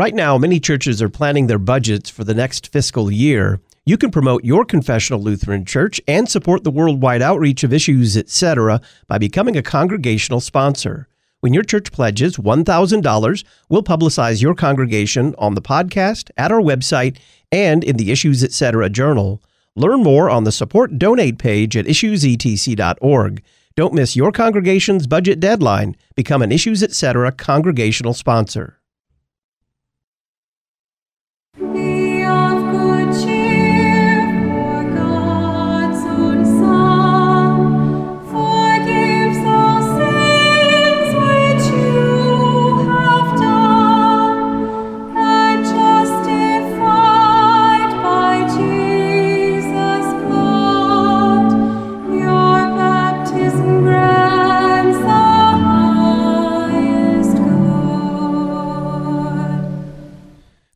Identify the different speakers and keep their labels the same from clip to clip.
Speaker 1: Right now, many churches are planning their budgets for the next fiscal year. You can promote your confessional Lutheran church and support the worldwide outreach of issues, etc., by becoming a congregational sponsor. When your church pledges $1,000, we'll publicize your congregation on the podcast, at our website, and in the Issues Etc. journal. Learn more on the support donate page at issuesetc.org. Don't miss your congregation's budget deadline. Become an Issues Etc. congregational sponsor.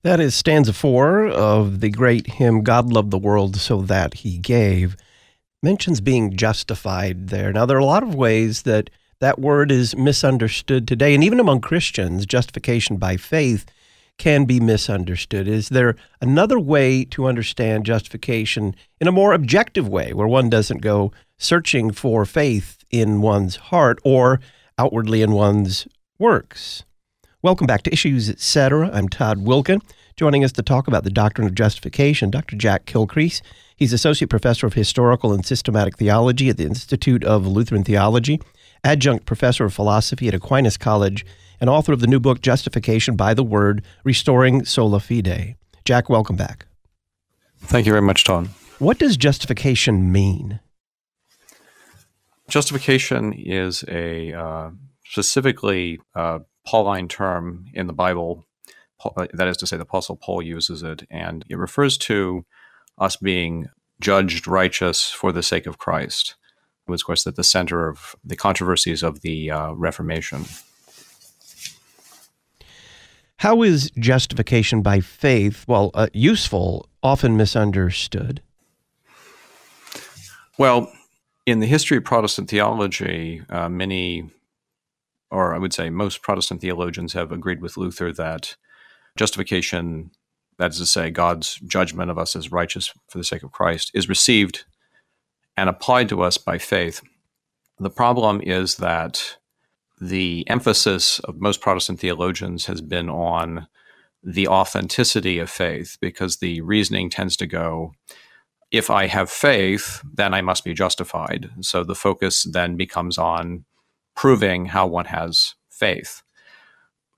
Speaker 1: That is stanza four of the great hymn, God Loved the World So That He Gave. Mentions being justified there. Now, there are a lot of ways that that word is misunderstood today, and even among Christians, justification by faith can be misunderstood. Is there another way to understand justification in a more objective way, where one doesn't go searching for faith in one's heart or outwardly in one's works? Welcome back to Issues Etc. I'm Todd Wilkin. Joining us to talk about the doctrine of justification, Dr. Jack Kilcrease. He's Associate Professor of Historical and Systematic Theology at the Institute of Lutheran Theology, Adjunct Professor of Philosophy at Aquinas College, and author of the new book, Justification by the Word Restoring Sola Fide. Jack, welcome back.
Speaker 2: Thank you very much, Tom.
Speaker 1: What does justification mean?
Speaker 2: Justification is a uh, specifically uh, Pauline term in the Bible. Paul- uh, That is to say, the Apostle Paul uses it, and it refers to us being judged righteous for the sake of Christ. It was, of course, at the center of the controversies of the uh, Reformation.
Speaker 1: How is justification by faith, well, uh, useful, often misunderstood?
Speaker 2: Well, in the history of Protestant theology, uh, many, or I would say most Protestant theologians have agreed with Luther that justification, that is to say, God's judgment of us as righteous for the sake of Christ, is received and applied to us by faith. The problem is that the emphasis of most Protestant theologians has been on the authenticity of faith because the reasoning tends to go, if I have faith, then I must be justified. So the focus then becomes on proving how one has faith.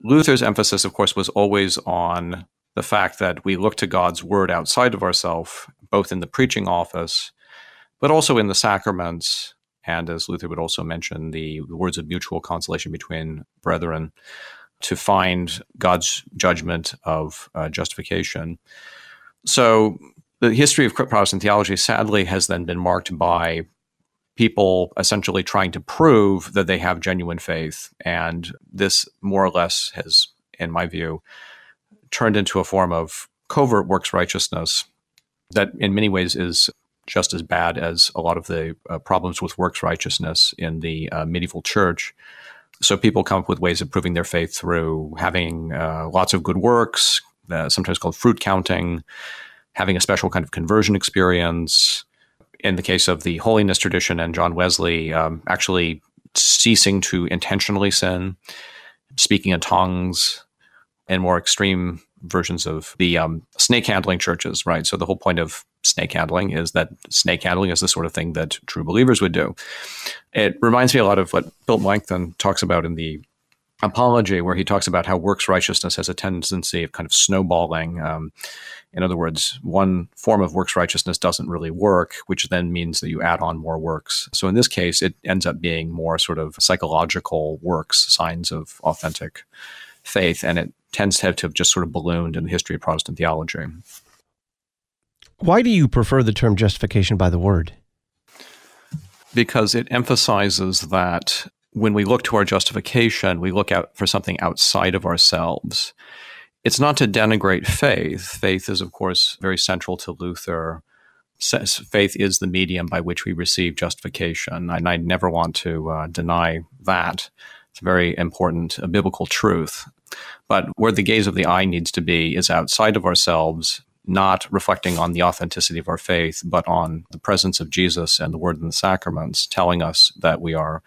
Speaker 2: Luther's emphasis, of course, was always on the fact that we look to God's word outside of ourselves, both in the preaching office, but also in the sacraments. And as Luther would also mention, the, words of mutual consolation between brethren to find God's judgment of uh, justification. So the history of Protestant theology sadly has then been marked by people essentially trying to prove that they have genuine faith. And this more or less has, in my view, turned into a form of covert works righteousness that in many ways is just as bad as a lot of the uh, problems with works righteousness in the uh, medieval church. So people come up with ways of proving their faith through having uh, lots of good works, uh, sometimes called fruit counting, having a special kind of conversion experience. In the case of the holiness tradition and John Wesley, um, actually ceasing to intentionally sin, speaking in tongues, and more extreme versions of the um, snake handling churches, right? So the whole point of snake handling is that snake handling is the sort of thing that true believers would do. It reminds me a lot of what Phil Melanchthon talks about in the Apology, where he talks about how works righteousness has a tendency of kind of snowballing. Um, in other words, one form of works righteousness doesn't really work, which then means that you add on more works. So in this case, it ends up being more sort of psychological works, signs of authentic faith, and it tends to have to have just sort of ballooned in the history of Protestant theology.
Speaker 1: Why do you prefer the term justification by the word?
Speaker 2: Because it emphasizes that when we look to our justification, we look out for something outside of ourselves. It's not to denigrate faith. Faith is, of course, very central to Luther. Faith is the medium by which we receive justification, and I never want to uh, deny that. It's a very important uh, biblical truth. But where the gaze of the eye needs to be is outside of ourselves, not reflecting on the authenticity of our faith, but on the presence of Jesus and the word and the sacraments, telling us that we are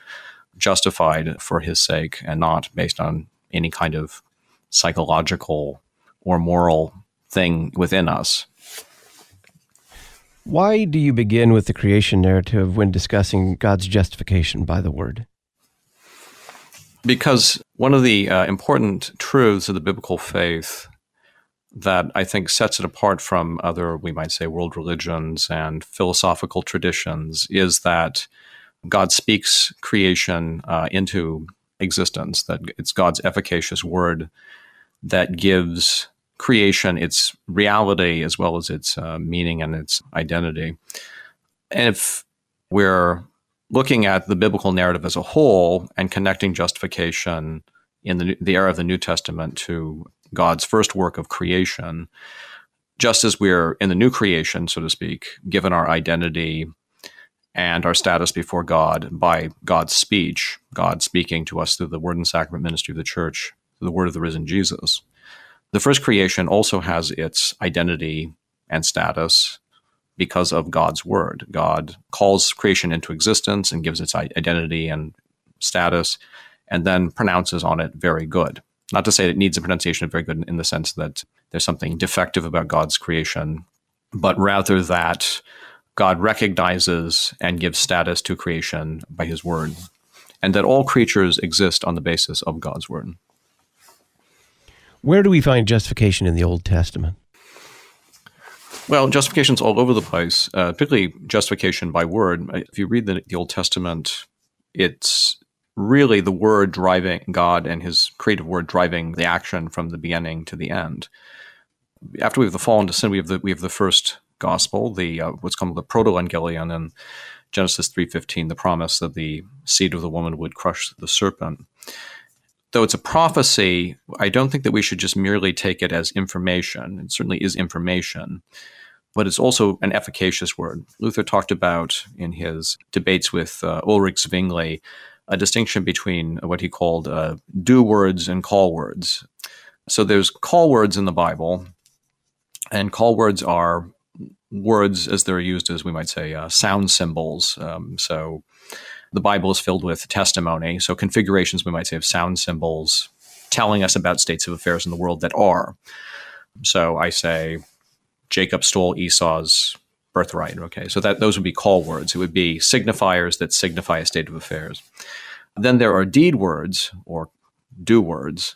Speaker 2: justified for his sake and not based on any kind of psychological or moral thing within us.
Speaker 1: Why do you begin with the creation narrative when discussing God's justification by the word?
Speaker 2: Because one of the uh, important truths of the biblical faith that I think sets it apart from other, we might say, world religions and philosophical traditions is that God speaks creation uh, into existence, that it's God's efficacious word that gives creation its reality as well as its uh, meaning and its identity. And if we're looking at the biblical narrative as a whole and connecting justification in the, the era of the New Testament to God's first work of creation, just as we're in the new creation, so to speak, given our identity and our status before God by God's speech, God speaking to us through the word and sacrament ministry of the church, the word of the risen Jesus. The first creation also has its identity and status because of God's word. God calls creation into existence and gives its identity and status, and then pronounces on it very good. Not to say it needs a pronunciation of very good in the sense that there's something defective about God's creation, but rather that God recognizes and gives status to creation by his word, and that all creatures exist on the basis of God's word.
Speaker 1: Where do we find justification in the Old Testament?
Speaker 2: Well, justification's all over the place, uh, particularly justification by word. If you read the, the Old Testament, it's really the word driving God and his creative word driving the action from the beginning to the end. After we have the fall into sin, we have the we have the first gospel, the uh, what's called the proto-evangelion in Genesis 3:15, the promise that the seed of the woman would crush the serpent though it's a prophecy, I don't think that we should just merely take it as information. It certainly is information, but it's also an efficacious word. Luther talked about in his debates with uh, Ulrich Zwingli a distinction between what he called uh, do words and call words. So there's call words in the Bible, and call words are words as they're used as we might say uh, sound symbols. Um, so the Bible is filled with testimony, so configurations, we might say, of sound symbols telling us about states of affairs in the world that are. So I say, Jacob stole Esau's birthright. Okay, so that those would be call words. It would be signifiers that signify a state of affairs. Then there are deed words or do words,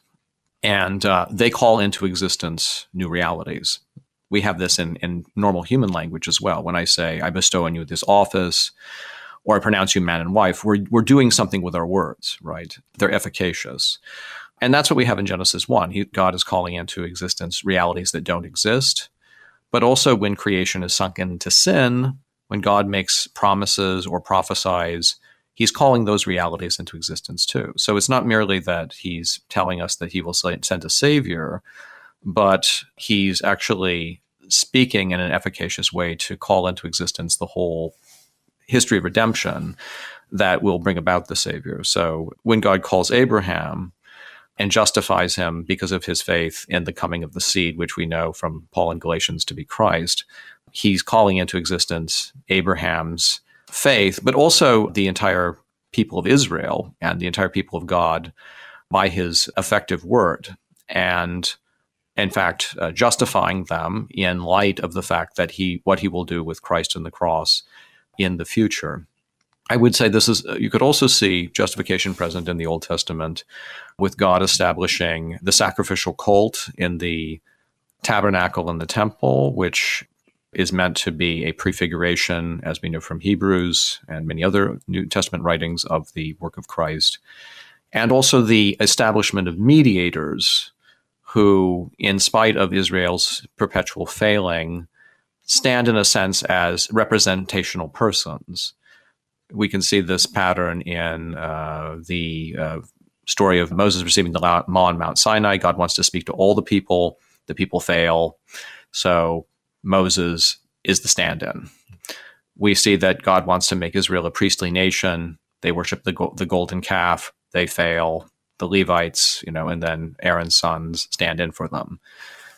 Speaker 2: and uh, they call into existence new realities. We have this in, in normal human language as well. When I say, I bestow on you this office, or I pronounce you man and wife, we're, we're doing something with our words, right? They're efficacious. And that's what we have in Genesis 1. He, God is calling into existence realities that don't exist. But also, when creation is sunk into sin, when God makes promises or prophesies, he's calling those realities into existence too. So it's not merely that he's telling us that he will send a savior, but he's actually speaking in an efficacious way to call into existence the whole history of redemption that will bring about the Savior. So when God calls Abraham and justifies him because of his faith in the coming of the seed, which we know from Paul in Galatians to be Christ, he's calling into existence Abraham's faith, but also the entire people of Israel and the entire people of God by his effective word. And in fact, uh, justifying them in light of the fact that he, what he will do with Christ and the cross in the future. I would say this is, you could also see justification present in the Old Testament with God establishing the sacrificial cult in the tabernacle and the temple, which is meant to be a prefiguration, as we know from Hebrews and many other New Testament writings, of the work of Christ. And also the establishment of mediators who, in spite of Israel's perpetual failing, stand in a sense as representational persons. We can see this pattern in uh, the uh, story of Moses receiving the law on Mount Sinai. God wants to speak to all the people. The people fail. So Moses is the stand in. We see that God wants to make Israel a priestly nation. They worship the, go- the golden calf. They fail. The Levites, you know, and then Aaron's sons stand in for them.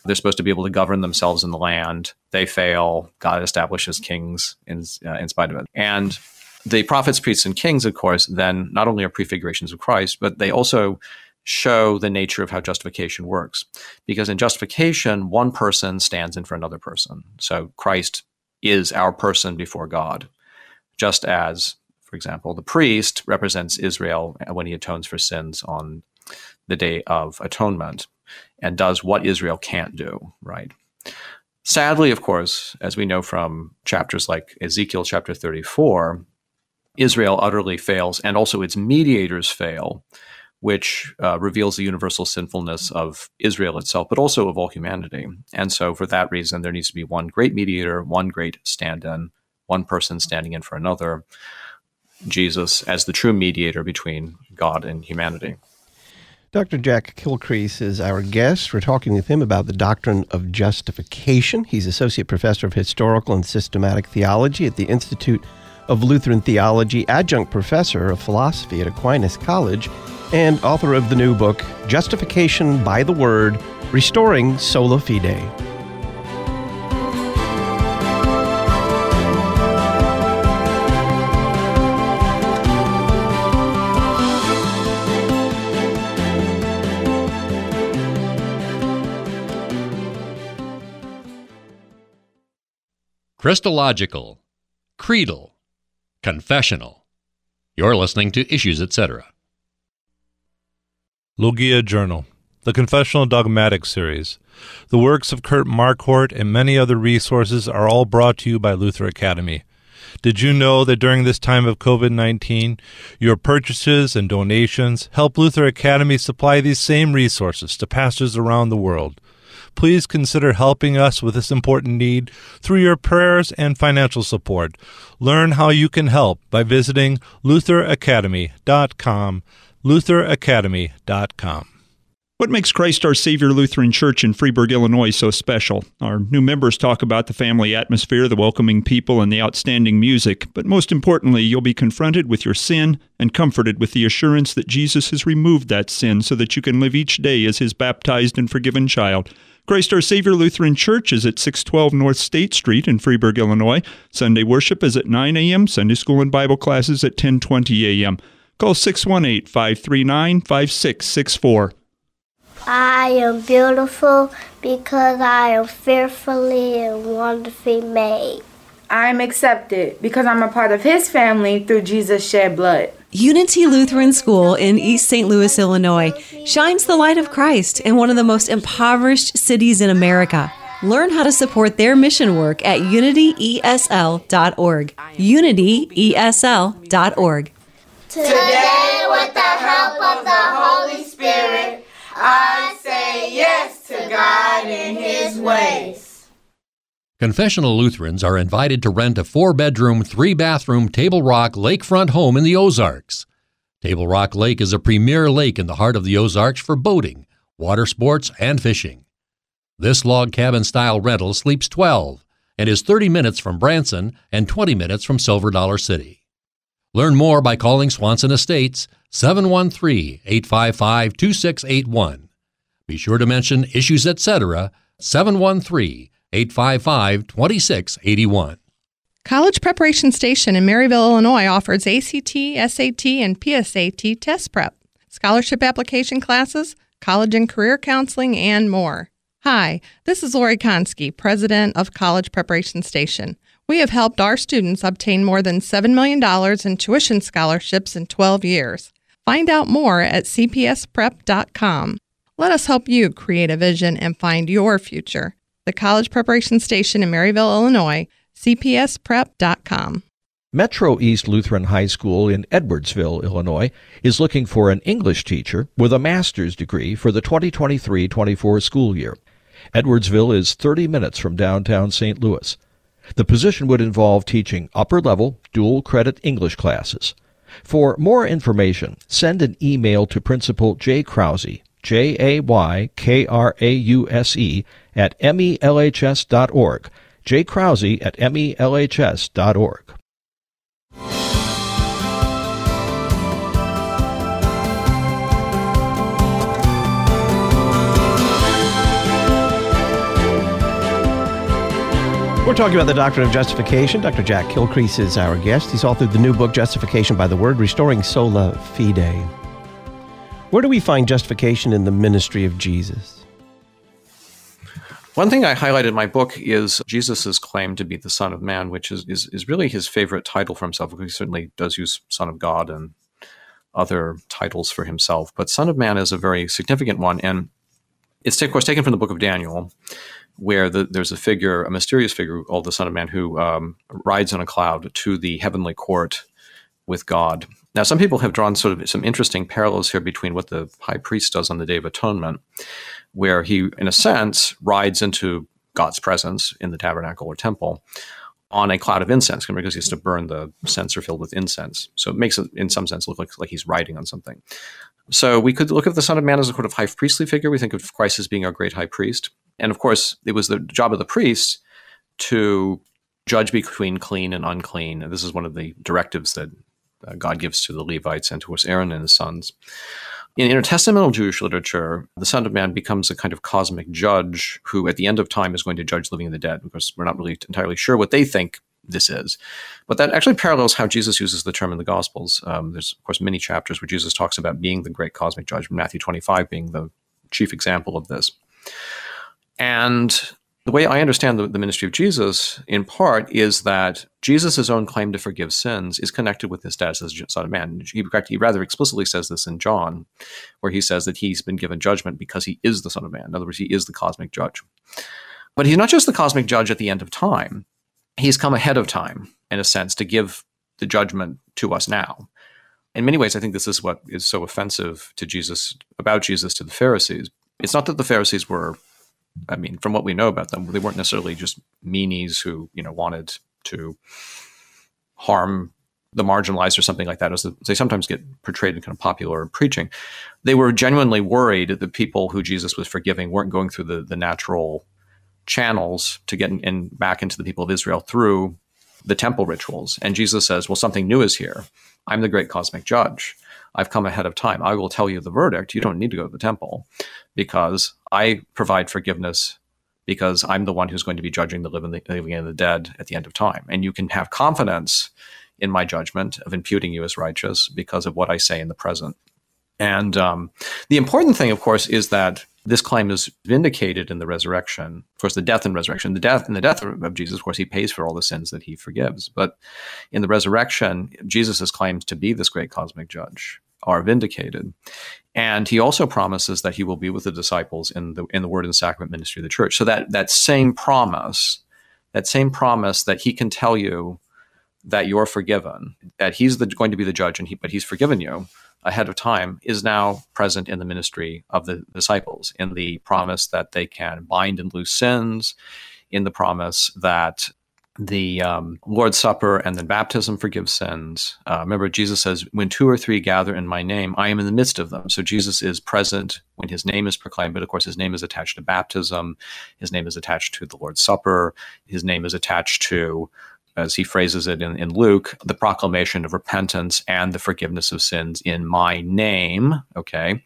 Speaker 2: They're supposed to be able to govern themselves in the land. They fail. God establishes kings in, uh, in spite of it. And the prophets, priests, and kings, of course, then not only are prefigurations of Christ, but they also show the nature of how justification works. Because in justification, one person stands in for another person. So Christ is our person before God, just as, for example, the priest represents Israel when he atones for sins on the Day of Atonement and does what Israel can't do, right? Sadly, of course, as we know from chapters like Ezekiel chapter 34, Israel utterly fails, and also its mediators fail, which uh, reveals the universal sinfulness of Israel itself, but also of all humanity. And so, for that reason, there needs to be one great mediator, one great stand in, one person standing in for another, Jesus as the true mediator between God and humanity.
Speaker 1: Dr. Jack Kilcrease is our guest. We're talking with him about the doctrine of justification. He's Associate Professor of Historical and Systematic Theology at the Institute of Lutheran Theology, Adjunct Professor of Philosophy at Aquinas College, and author of the new book, Justification by the Word Restoring Sola Fide.
Speaker 3: Christological, creedal, confessional. You're listening to Issues, etc.
Speaker 4: Logia Journal, the Confessional Dogmatic Series. The works of Kurt Marquart and many other resources are all brought to you by Luther Academy. Did you know that during this time of COVID 19, your purchases and donations help Luther Academy supply these same resources to pastors around the world? Please consider helping us with this important need through your prayers and financial support. Learn how you can help by visiting lutheracademy.com. lutheracademy.com.
Speaker 5: What makes Christ our Savior Lutheran Church in Freeburg, Illinois so special? Our new members talk about the family atmosphere, the welcoming people, and the outstanding music, but most importantly, you'll be confronted with your sin and comforted with the assurance that Jesus has removed that sin so that you can live each day as His baptized and forgiven child. Christ our Savior Lutheran Church is at 612 North State Street in Freeburg, Illinois. Sunday worship is at 9 a.m., Sunday school and Bible classes at 1020 a.m. Call 618 539 5664.
Speaker 6: I am beautiful because I am fearfully and wonderfully made.
Speaker 7: I am accepted because I'm a part of His family through Jesus' shed blood.
Speaker 8: Unity Lutheran School in East St. Louis, Illinois shines the light of Christ in one of the most impoverished cities in America. Learn how to support their mission work at unityesl.org. unityesl.org.
Speaker 6: Today, with the help of the Holy Spirit,
Speaker 7: I say yes to God and His ways.
Speaker 3: Confessional Lutherans are invited to rent a four bedroom, three bathroom Table Rock lakefront home in the Ozarks. Table Rock Lake is a premier lake in the heart of the Ozarks for boating, water sports, and fishing. This log cabin style rental sleeps 12 and is 30 minutes from Branson and 20 minutes from Silver Dollar City. Learn more by calling Swanson Estates 713 855 2681. Be sure to mention Issues Etc. 713 855 2681.
Speaker 9: College Preparation Station in Maryville, Illinois offers ACT, SAT, and PSAT test prep, scholarship application classes, college and career counseling, and more. Hi, this is Lori Konski, President of College Preparation Station. We have helped our students obtain more than $7 million in tuition scholarships in 12 years. Find out more at cpsprep.com. Let us help you create a vision and find your future. The College Preparation Station in Maryville, Illinois, cpsprep.com.
Speaker 10: Metro East Lutheran High School in Edwardsville, Illinois, is looking for an English teacher with a master's degree for the 2023 24 school year. Edwardsville is 30 minutes from downtown St. Louis. The position would involve teaching upper level dual credit English classes. For more information, send an email to Principal Jay Krause, J A Y K R A U S E, at melhs.org. J Krause at melhs.org.
Speaker 1: We're talking about the doctrine of justification. Dr. Jack Kilcrease is our guest. He's authored the new book, Justification by the Word Restoring Sola Fide. Where do we find justification in the ministry of Jesus?
Speaker 2: One thing I highlighted in my book is Jesus' claim to be the Son of Man, which is, is, is really his favorite title for himself. He certainly does use Son of God and other titles for himself, but Son of Man is a very significant one. And it's, of course, taken from the book of Daniel, where the, there's a figure, a mysterious figure called the Son of Man, who um, rides on a cloud to the heavenly court with God. Now, some people have drawn sort of some interesting parallels here between what the high priest does on the Day of Atonement, where he, in a sense, rides into God's presence in the tabernacle or temple on a cloud of incense because he has to burn the censer filled with incense. So it makes it, in some sense, look like, like he's riding on something. So we could look at the Son of Man as a sort of high priestly figure. We think of Christ as being our great high priest. And of course, it was the job of the priests to judge between clean and unclean. And this is one of the directives that God gives to the Levites and to us Aaron and his sons. In intertestamental Jewish literature, the Son of Man becomes a kind of cosmic judge who, at the end of time, is going to judge living and the dead. Because we're not really entirely sure what they think this is. But that actually parallels how Jesus uses the term in the Gospels. Um, there's, of course, many chapters where Jesus talks about being the great cosmic judge, Matthew 25 being the chief example of this. And the way I understand the, the, ministry of Jesus, in part, is that Jesus' own claim to forgive sins is connected with his status as Son of Man. He, he, rather explicitly says this in John, where he says that he's been given judgment because he is the Son of Man. In other words, he is the cosmic judge. But he's not just the cosmic judge at the end of time, he's come ahead of time, in a sense, to give the judgment to us now. In many ways, I think this is what is so offensive to Jesus, about Jesus to the Pharisees. It's not that the Pharisees were I mean, from what we know about them, they weren't necessarily just meanies who, you know, wanted to harm the marginalized or something like that, as they sometimes get portrayed in kind of popular preaching. They were genuinely worried that the people who Jesus was forgiving weren't going through the, the natural channels to get in, in back into the people of Israel through the temple rituals. And Jesus says, well, something new is here. I'm the great cosmic judge. I've come ahead of time. I will tell you the verdict. You don't need to go to the temple because I provide forgiveness because I'm the one who's going to be judging the living, the living and the dead at the end of time. And you can have confidence in my judgment of imputing you as righteous because of what I say in the present. And um, the important thing, of course, is that this claim is vindicated in the resurrection. Of course, the death and resurrection. The death and the death of Jesus, of course, he pays for all the sins that he forgives. But in the resurrection, Jesus' claims to be this great cosmic judge are vindicated. And he also promises that he will be with the disciples in the in the word and sacrament ministry of the church. So that that same promise, that same promise that he can tell you that you're forgiven, that he's the, going to be the judge, and he, but he's forgiven you ahead of time, is now present in the ministry of the disciples, in the promise that they can bind and loose sins, in the promise that the um, Lord's Supper and then baptism forgives sins. Uh, remember, Jesus says, When two or three gather in my name, I am in the midst of them. So Jesus is present when his name is proclaimed, but of course, his name is attached to baptism, his name is attached to the Lord's Supper, his name is attached to as he phrases it in, in Luke, the proclamation of repentance and the forgiveness of sins in my name. Okay.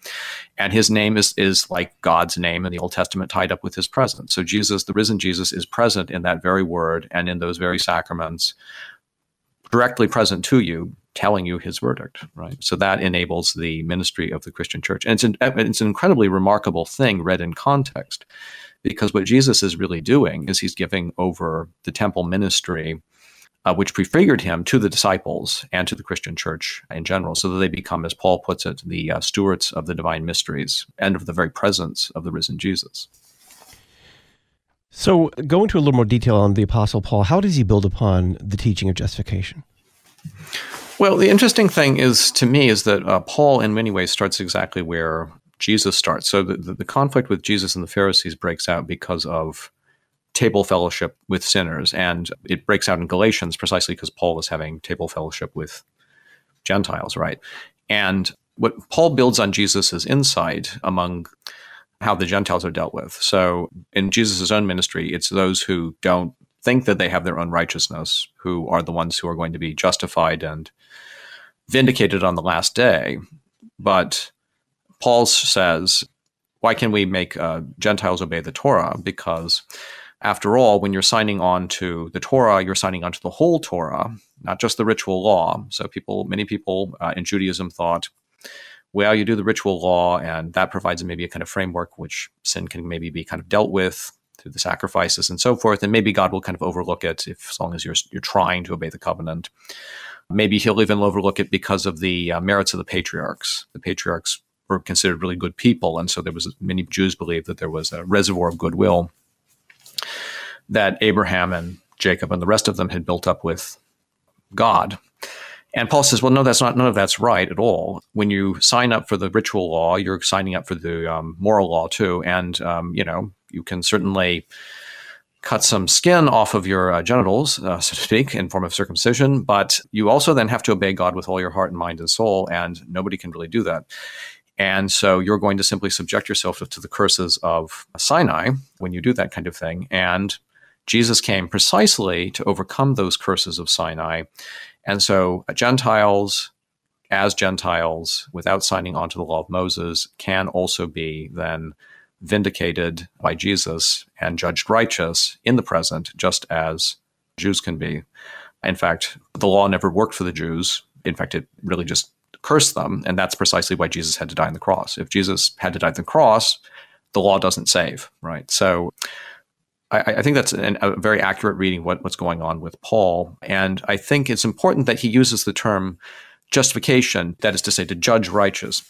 Speaker 2: And his name is, is like God's name in the Old Testament tied up with his presence. So Jesus, the risen Jesus, is present in that very word and in those very sacraments, directly present to you, telling you his verdict, right? So that enables the ministry of the Christian church. And it's an, it's an incredibly remarkable thing read in context because what Jesus is really doing is he's giving over the temple ministry uh, which prefigured him to the disciples and to the Christian church in general, so that they become, as Paul puts it, the uh, stewards of the divine mysteries and of the very presence of the risen Jesus.
Speaker 1: So, go into a little more detail on the Apostle Paul. How does he build upon the teaching of justification?
Speaker 2: Well, the interesting thing is to me is that uh, Paul, in many ways, starts exactly where Jesus starts. So the, the, the conflict with Jesus and the Pharisees breaks out because of table fellowship with sinners. And it breaks out in Galatians precisely because Paul is having table fellowship with Gentiles, right? And what Paul builds on Jesus' insight among how the Gentiles are dealt with. So in Jesus' own ministry, it's those who don't think that they have their own righteousness who are the ones who are going to be justified and vindicated on the last day. But Paul says, why can we make uh, Gentiles obey the Torah? Because after all, when you're signing on to the Torah, you're signing on to the whole Torah, not just the ritual law. So people, many people uh, in Judaism thought, well, you do the ritual law, and that provides maybe a kind of framework which sin can maybe be kind of dealt with through the sacrifices and so forth, and maybe God will kind of overlook it if, as long as you're you're trying to obey the covenant. Maybe He'll even overlook it because of the uh, merits of the patriarchs. The patriarchs were considered really good people, and so there was many Jews believed that there was a reservoir of goodwill that Abraham and Jacob and the rest of them had built up with God. And Paul says, well, no, that's not, none of that's right at all. When you sign up for the ritual law, you're signing up for the um, moral law too. And, um, you know, you can certainly cut some skin off of your uh, genitals, uh, so to speak, in form of circumcision, but you also then have to obey God with all your heart and mind and soul, and nobody can really do that. And so you're going to simply subject yourself to the curses of Sinai when you do that kind of thing. And Jesus came precisely to overcome those curses of Sinai. And so Gentiles, as Gentiles, without signing on to the law of Moses, can also be then vindicated by Jesus and judged righteous in the present, just as Jews can be. In fact, the law never worked for the Jews. In fact, it really just cursed them. And that's precisely why Jesus had to die on the cross. If Jesus had to die on the cross, the law doesn't save, right? So I, I think that's an, a very accurate reading what, what's going on with Paul. And I think it's important that he uses the term justification, that is to say, to judge righteous,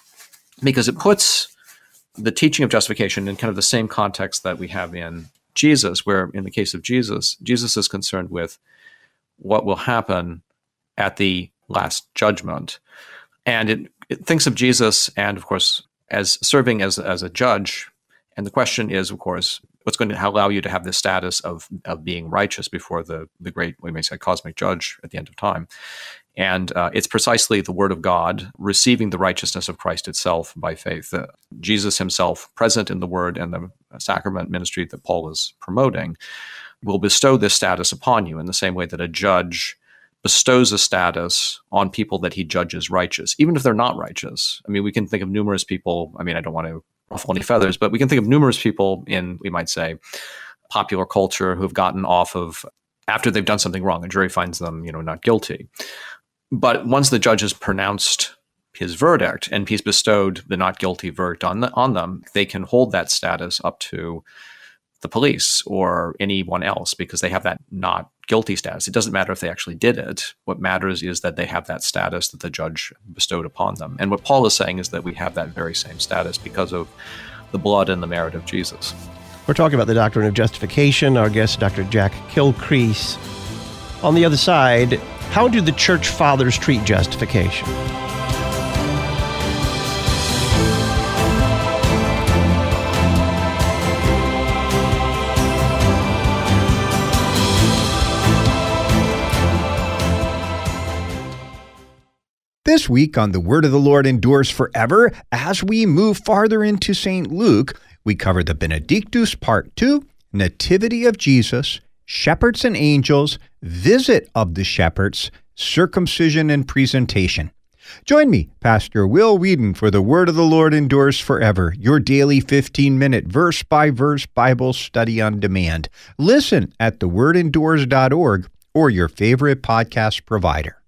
Speaker 2: because it puts the teaching of justification in kind of the same context that we have in Jesus, where in the case of Jesus, Jesus is concerned with what will happen at the last judgment. And it, it thinks of Jesus and, of course, as serving as, as a judge. And the question is, of course, what's going to allow you to have the status of, of being righteous before the, the great, we may say, cosmic judge at the end of time. And uh, it's precisely the Word of God receiving the righteousness of Christ itself by faith. Uh, Jesus himself, present in the Word and the sacrament ministry that Paul is promoting, will bestow this status upon you in the same way that a judge bestows a status on people that he judges righteous, even if they're not righteous. I mean, we can think of numerous people. I mean, I don't want to ruffle any feathers, but we can think of numerous people in, we might say, popular culture who have gotten off of after they've done something wrong. A jury finds them, you know, not guilty. But once the judge has pronounced his verdict and he's bestowed the not guilty verdict on the, on them, they can hold that status up to the police or anyone else because they have that not guilty status. It doesn't matter if they actually did it. What matters is that they have that status that the judge bestowed upon them. And what Paul is saying is that we have that very same status because of the blood and the merit of Jesus.
Speaker 1: We're talking about the doctrine of justification. Our guest, Dr. Jack Kilcrease. On the other side, how do the church fathers treat justification?
Speaker 11: This week on The Word of the Lord Endures Forever, as we move farther into St. Luke, we cover the Benedictus Part 2, Nativity of Jesus, Shepherds and Angels, Visit of the Shepherds, Circumcision and Presentation. Join me, Pastor Will Weedon, for The Word of the Lord Endures Forever, your daily 15 minute verse by verse Bible study on demand. Listen at thewordendures.org or your favorite podcast provider.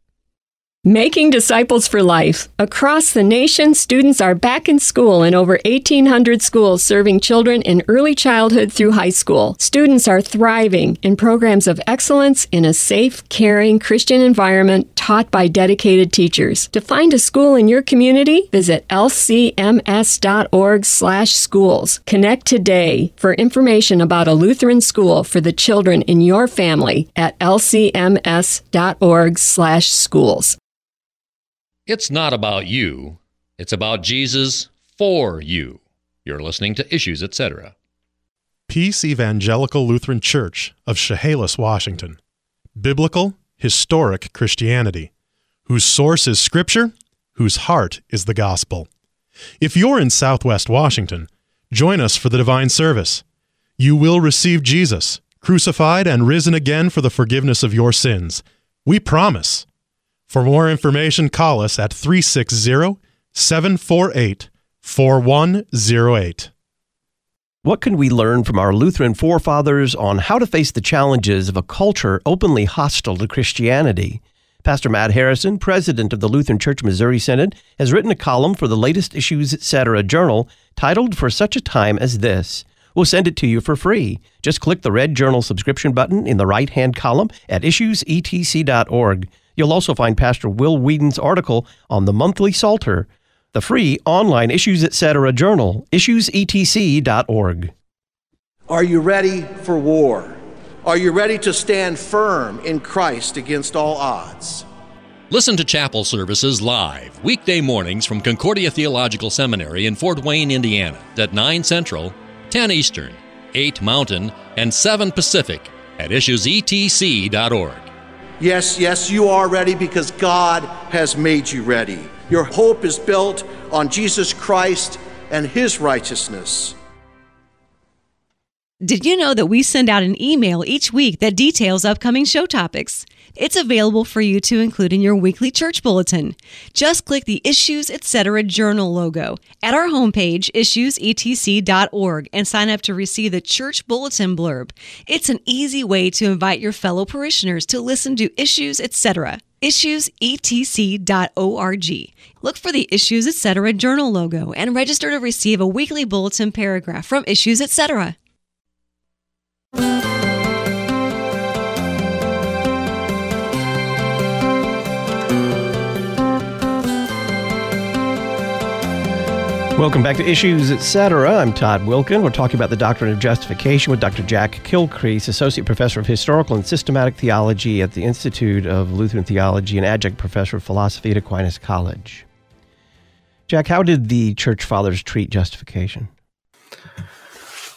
Speaker 12: Making Disciples for Life. Across the nation, students are back in school in over 1,800 schools serving children in early childhood through high school. Students are thriving in programs of excellence in a safe, caring Christian environment taught by dedicated teachers. To find a school in your community, visit lcms.org slash schools. Connect today for information about a Lutheran school for the children in your family at lcms.org/schools.
Speaker 3: It's not about you, it's about Jesus for you. You're listening to Issues, etc.
Speaker 13: Peace Evangelical Lutheran Church of Chehalis, Washington. Biblical, historic Christianity, whose source is Scripture, whose heart is the gospel. If you're in Southwest Washington, join us for the divine service. You will receive Jesus, crucified and risen again for the forgiveness of your sins. We promise. For more information, call us at 360 748 4108.
Speaker 1: What can we learn from our Lutheran forefathers on how to face the challenges of a culture openly hostile to Christianity? Pastor Matt Harrison, president of the Lutheran Church Missouri Synod, has written a column for the latest Issues Etc. journal titled For Such a Time as This. We'll send it to you for free. Just click the red journal subscription button in the right hand column at issuesetc.org. You'll also find Pastor Will Weedon's article on the monthly Psalter the free online Issues Etc. journal, issuesetc.org.
Speaker 14: Are you ready for war? Are you ready to stand firm in Christ against all odds?
Speaker 3: Listen to chapel services live, weekday mornings from Concordia Theological Seminary in Fort Wayne, Indiana, at 9 Central, 10 Eastern, 8 Mountain, and 7 Pacific at issuesetc.org.
Speaker 14: Yes, yes, you are ready because God has made you ready. Your hope is built on Jesus Christ and His righteousness.
Speaker 8: Did you know that we send out an email each week that details upcoming show topics? It's available for you to include in your weekly church bulletin. Just click the Issues Etc. Journal logo at our homepage, issuesetc.org, and sign up to receive the church bulletin blurb. It's an easy way to invite your fellow parishioners to listen to Issues Etc issuesetc.org. Look for the Issues Etc. journal logo and register to receive a weekly bulletin paragraph from Issues Etc.
Speaker 1: Welcome back to Issues Etc. I'm Todd Wilkin. We're talking about the doctrine of justification with Dr. Jack Kilcrease, Associate Professor of Historical and Systematic Theology at the Institute of Lutheran Theology and Adjunct Professor of Philosophy at Aquinas College. Jack, how did the Church Fathers treat justification?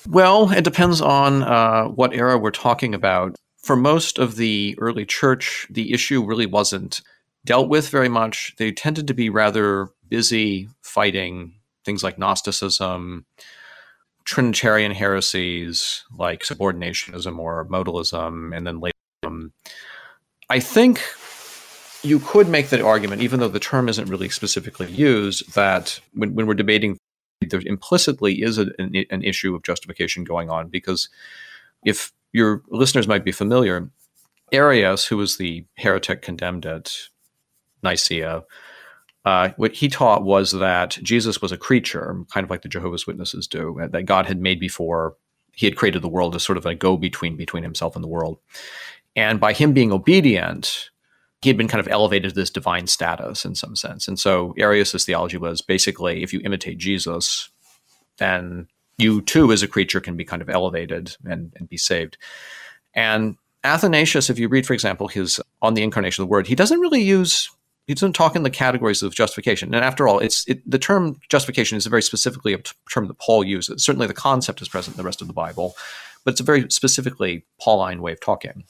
Speaker 2: Well, it depends on uh, what era we're talking about. For most of the early church, the issue really wasn't dealt with very much. They tended to be rather busy fighting things like Gnosticism, Trinitarian heresies like subordinationism or modalism, and then later. I think you could make that argument, even though the term isn't really specifically used, that when, when we're debating, there implicitly is a, an, an issue of justification going on. Because if your listeners might be familiar, Arius, who was the heretic condemned at Nicaea, uh, what he taught was that Jesus was a creature, kind of like the Jehovah's Witnesses do, uh, that God had made before he had created the world as sort of a go between between himself and the world. And by him being obedient, he had been kind of elevated to this divine status in some sense. And so Arius' theology was basically if you imitate Jesus, then you too, as a creature, can be kind of elevated and, and be saved. And Athanasius, if you read, for example, his On the Incarnation of the Word, he doesn't really use he doesn't talk in the categories of justification. And after all, it's it, the term justification is a very specifically a t- term that Paul uses. Certainly, the concept is present in the rest of the Bible, but it's a very specifically Pauline way of talking.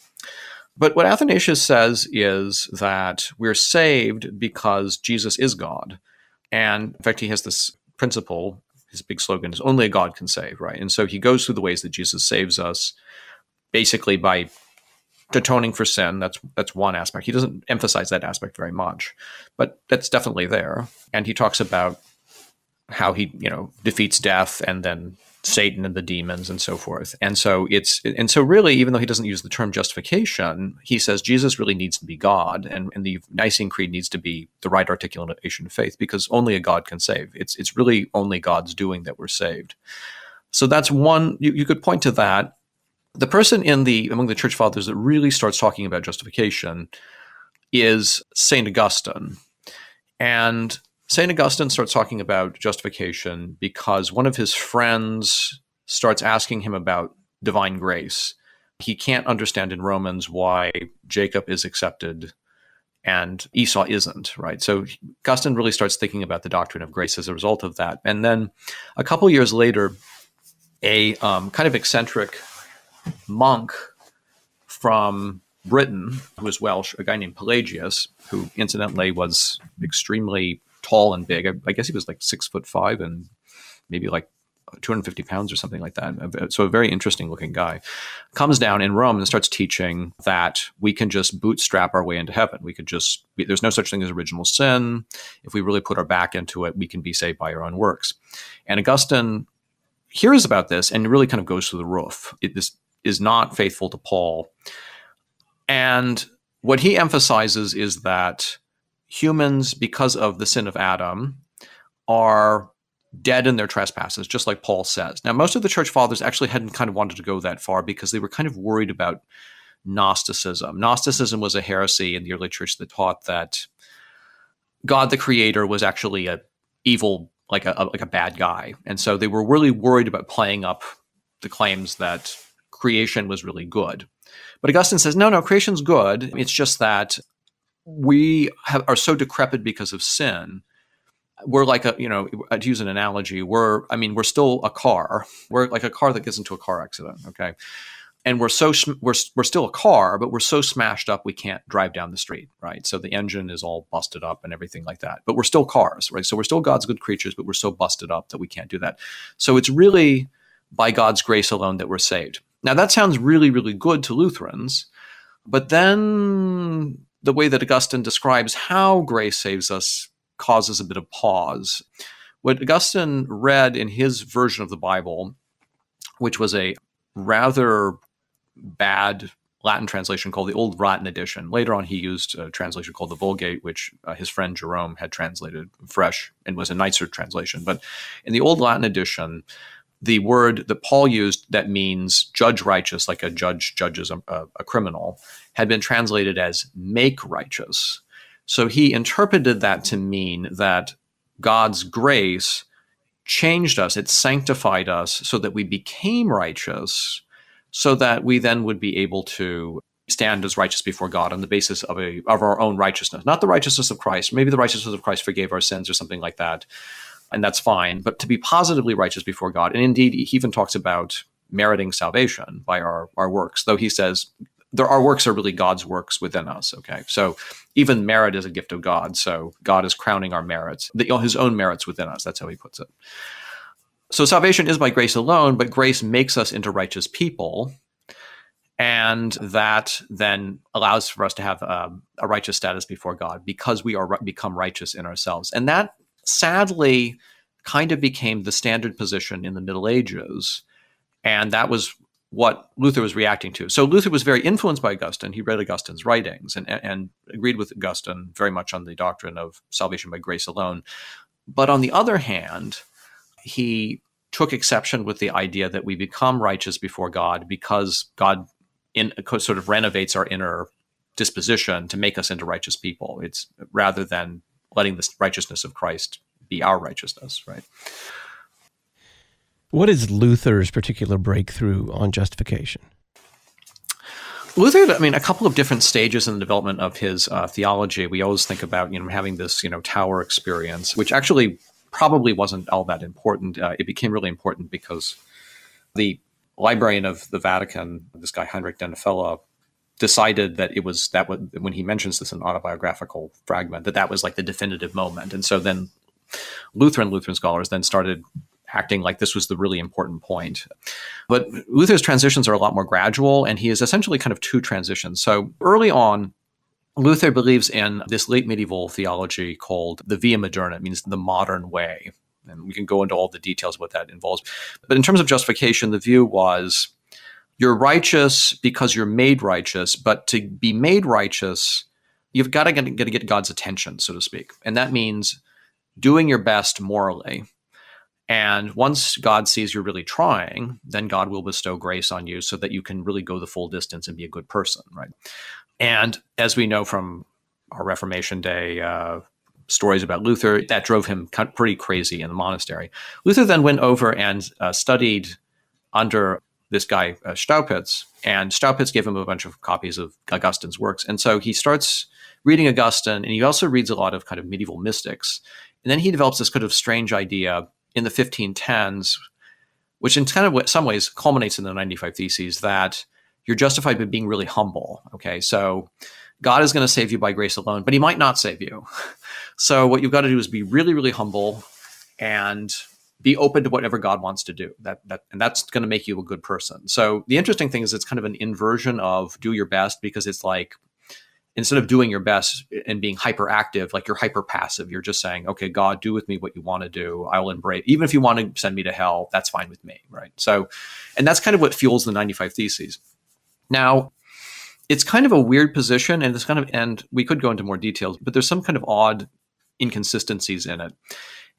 Speaker 2: But what Athanasius says is that we're saved because Jesus is God, and in fact, he has this principle. His big slogan is "Only a God can save," right? And so he goes through the ways that Jesus saves us, basically by atoning for sin that's that's one aspect. He doesn't emphasize that aspect very much but that's definitely there. And he talks about how he you know defeats death and then satan and the demons and so forth. And so it's and so really even though he doesn't use the term justification he says jesus really needs to be god and, and the nicene creed needs to be the right articulation of faith because only a god can save. It's it's really only god's doing that we're saved. So that's one you, you could point to that the person in the among the church fathers that really starts talking about justification is Saint Augustine. And Saint Augustine starts talking about justification because one of his friends starts asking him about divine grace. He can't understand in Romans why Jacob is accepted and Esau isn't, right? So Augustine really starts thinking about the doctrine of grace as a result of that. And then a couple years later, a um, kind of eccentric monk from Britain, who was Welsh, a guy named Pelagius, who incidentally was extremely tall and big. I, I, guess he was like six foot five and maybe like 250 pounds or something like that. So a very interesting looking guy comes down in Rome and starts teaching that we can just bootstrap our way into heaven. We could just, there's no such thing as original sin. If we really put our back into it, we can be saved by our own works. And Augustine hears about this and really kind of goes through the roof. It, this is not faithful to Paul. And what he emphasizes is that humans, because of the sin of Adam, are dead in their trespasses, just like Paul says. Now, most of the church fathers actually hadn't kind of wanted to go that far because they were kind of worried about Gnosticism. Gnosticism was a heresy in the early church that taught that God the creator was actually a evil like a, like a bad guy. And so they were really worried about playing up the claims that creation was really good. But Augustine says, no, no, creation's good. It's just that we have, are so decrepit because of sin. We're like a, you know, to use an analogy, we're, I mean, we're still a car. We're like a car that gets into a car accident. Okay and we're so we're we're still a car, but we're so smashed up we can't drive down the street, right? So the engine is all busted up and everything like that. But we're still cars, right? So we're still God's good creatures, but we're so busted up that we can't do that. So it's really by God's grace alone that we're saved. Now that sounds really really good to Lutherans, but then the way that Augustine describes how grace saves us causes a bit of pause. What Augustine read in his version of the Bible, which was a rather bad Latin translation called the Old Latin Edition. Later on, he used a translation called the Vulgate, which uh, his friend Jerome had translated fresh and was a nicer translation. But in the Old Latin Edition, the word that Paul used that means judge righteous, like a judge judges a, a, criminal, had been translated as make righteous. So he interpreted that to mean that God's grace changed us, it sanctified us so that we became righteous so that we then would be able to stand as righteous before God on the basis of a of our own righteousness, not the righteousness of Christ. Maybe the righteousness of Christ forgave our sins or something like that, and that's fine. But to be positively righteous before God, and indeed, he even talks about meriting salvation by our our works. Though he says there our works are really God's works within us. Okay, so even merit is a gift of God. So God is crowning our merits, the, His own merits within us. That's how he puts it. So salvation is by grace alone, but grace makes us into righteous people. And that then allows for us to have um, a righteous status before God because we are become righteous in ourselves. And that sadly kind of became the standard position in the Middle Ages. And that was what Luther was reacting to. So Luther was very influenced by Augustine. He read Augustine's writings and, and agreed with Augustine very much on the doctrine of salvation by grace alone. But on the other hand, he took exception with the idea that we become righteous before God because God in sort of renovates our inner disposition to make us into righteous people. It's rather than letting the righteousness of Christ be our righteousness, right?
Speaker 1: What is Luther's particular breakthrough on justification?
Speaker 2: Luther, I mean, a couple of different stages in the development of his uh, theology. We always think about, you know, having this, you know, tower experience, which actually probably wasn't all that important. Uh, it became really important because the librarian of the Vatican, this guy Heinrich Denifle, decided that it was that when he mentions this in autobiographical fragment that that was like the definitive moment, and so then Lutheran Lutheran scholars then started acting like this was the really important point. But Luther's transitions are a lot more gradual, and he is essentially kind of two transitions. So early on, Luther believes in this late medieval theology called the via moderna, it means the modern way. And we can go into all the details of what that involves. But in terms of justification, the view was you're righteous because you're made righteous, but to be made righteous, you've got to get, get, get God's attention, so to speak. And that means doing your best morally. And once God sees you're really trying, then God will bestow grace on you so that you can really go the full distance and be a good person, right? And as we know from our Reformation Day uh, stories about Luther, that drove him pretty crazy in the monastery. Luther then went over and uh, studied under this guy uh, Staupitz, and Staupitz gave him a bunch of copies of Augustine's works. And so he starts reading Augustine, and he also reads a lot of kind of medieval mystics. And then he develops this kind of strange idea in the 1510s, which in kind of some ways culminates in the 95 Theses that you're justified by being really humble. Okay. So God is going to save you by grace alone, but he might not save you. So what you've got to do is be really, really humble and be open to whatever God wants to do. That that and that's going to make you a good person. So the interesting thing is it's kind of an inversion of do your best because it's like instead of doing your best and being hyperactive, like you're hyper passive, you're just saying, okay, God, do with me what you want to do. I will embrace, even if you want to send me to hell, that's fine with me. Right. So, and that's kind of what fuels the 95 Theses. Now, it's kind of a weird position and it's kind of, and we could go into more details, but there's some kind of odd inconsistencies in it.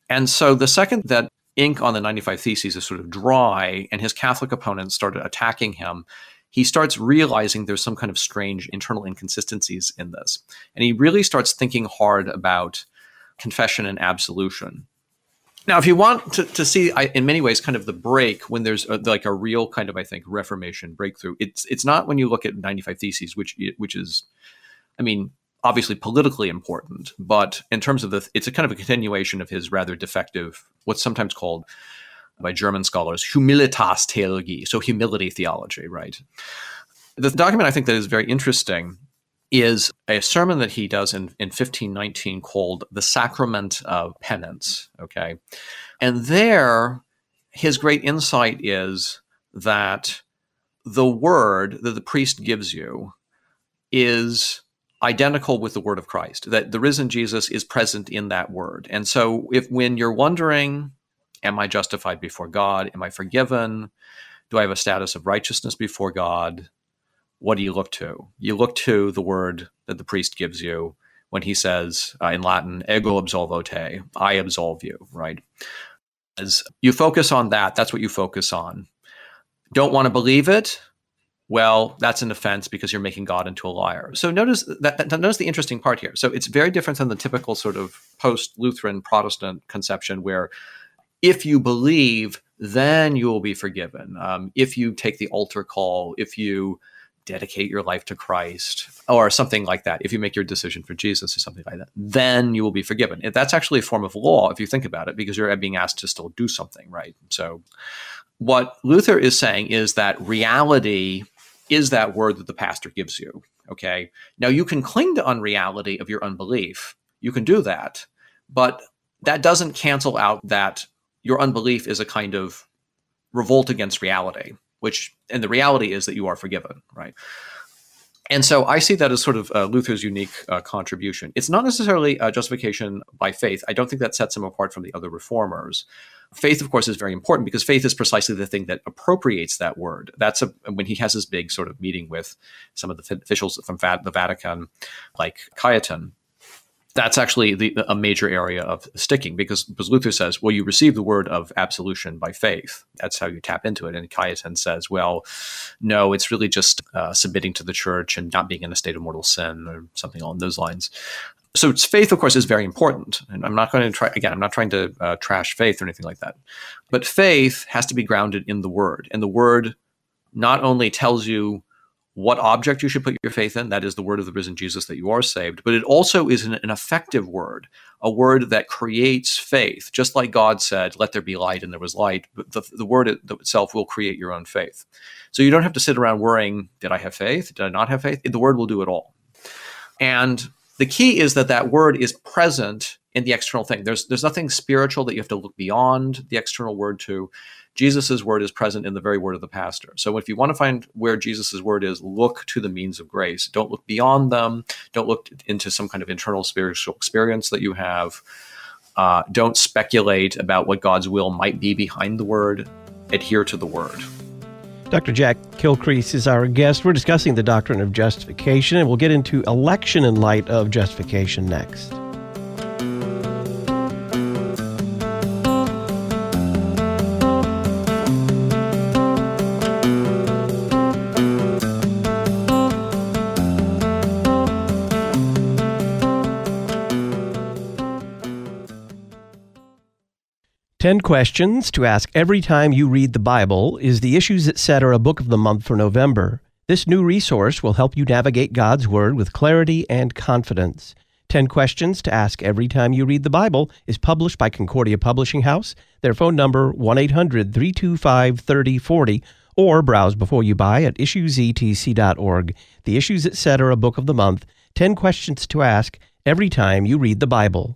Speaker 2: And so the second that ink on the 95 Theses is sort of dry and his Catholic opponents started attacking him, he starts realizing there's some kind of strange internal inconsistencies in this. And he really starts thinking hard about confession and absolution. Now, if you want to, to see, I, in many ways, kind of the break when there's a, like a real kind of, I think, Reformation breakthrough, it's it's not when you look at 95 Theses, which which is, I mean, obviously politically important, but in terms of the, it's a kind of a continuation of his rather defective, what's sometimes called by German scholars, humilitas theology, so humility theology, right? The document I think that is very interesting is a sermon that he does in, in 1519 called The Sacrament of Penance, okay? And there, his great insight is that the word that the priest gives you is identical with the word of Christ, that the risen Jesus is present in that word. And so if when you're wondering, am I justified before God? Am I forgiven? Do I have a status of righteousness before God? What do you look to? You look to the word that the priest gives you when he says uh, in Latin, ego absolvo te, I absolve you, right? As you focus on that, that's what you focus on. Don't want to believe it? Well, that's an offense because you're making God into a liar. So notice that, that, notice the interesting part here. So it's very different than the typical sort of post-Lutheran Protestant conception where if you believe, then you will be forgiven. Um, if you take the altar call, if you dedicate your life to Christ, or something like that, if you make your decision for Jesus or something like that, then you will be forgiven. That's actually a form of law if you think about it, because you're being asked to still do something, right? So what Luther is saying is that reality is that word that the pastor gives you. Okay. Now you can cling to unreality of your unbelief. You can do that, but that doesn't cancel out that your unbelief is a kind of revolt against reality, which, and the reality is that you are forgiven, right? And so I see that as sort of uh, Luther's unique uh, contribution. It's not necessarily a justification by faith. I don't think that sets him apart from the other reformers. Faith, of course, is very important because faith is precisely the thing that appropriates that word. That's a, when he has his big sort of meeting with some of the officials from the Vatican, like Cajetan. That's actually the, a major area of sticking because, because Luther says, well, you receive the word of absolution by faith. That's how you tap into it. And Cajetan says, well, no, it's really just uh, submitting to the church and not being in a state of mortal sin or something along those lines so faith, of course, is very important. And I'm not going to try, again, I'm not trying to uh, trash faith or anything like that. But faith has to be grounded in the word. And the word not only tells you what object you should put your faith in, that is the word of the risen Jesus that you are saved, but it also is an, an effective word, a word that creates faith. Just like God said, let there be light, and there was light, but the, the word itself will create your own faith. So you don't have to sit around worrying, did I have faith? Did I not have faith? The word will do it all. And the key is that that word is present in the external thing. There's there's nothing spiritual that you have to look beyond the external word to. Jesus' word is present in the very word of the pastor. So if you want to find where Jesus' word is, look to the means of grace. Don't look beyond them. Don't look into some kind of internal spiritual experience that you have. Uh, don't speculate about what God's will might be behind the word. Adhere to the word.
Speaker 1: Dr. Jack Kilcrease is our guest. We're discussing the doctrine of justification, and we'll get into election in light of justification next. Ten questions to ask every time you read the Bible is the Issues Etc. A Book of the month for November. This new resource will help you navigate God's Word with clarity and confidence. 10 Questions to Ask Every Time You Read the Bible is published by Concordia Publishing House. Their phone number 1-800-325-3040 or browse before you buy at issuesetc.org. The Issues Etc. A Book of the month, 10 questions to ask every time you read the Bible.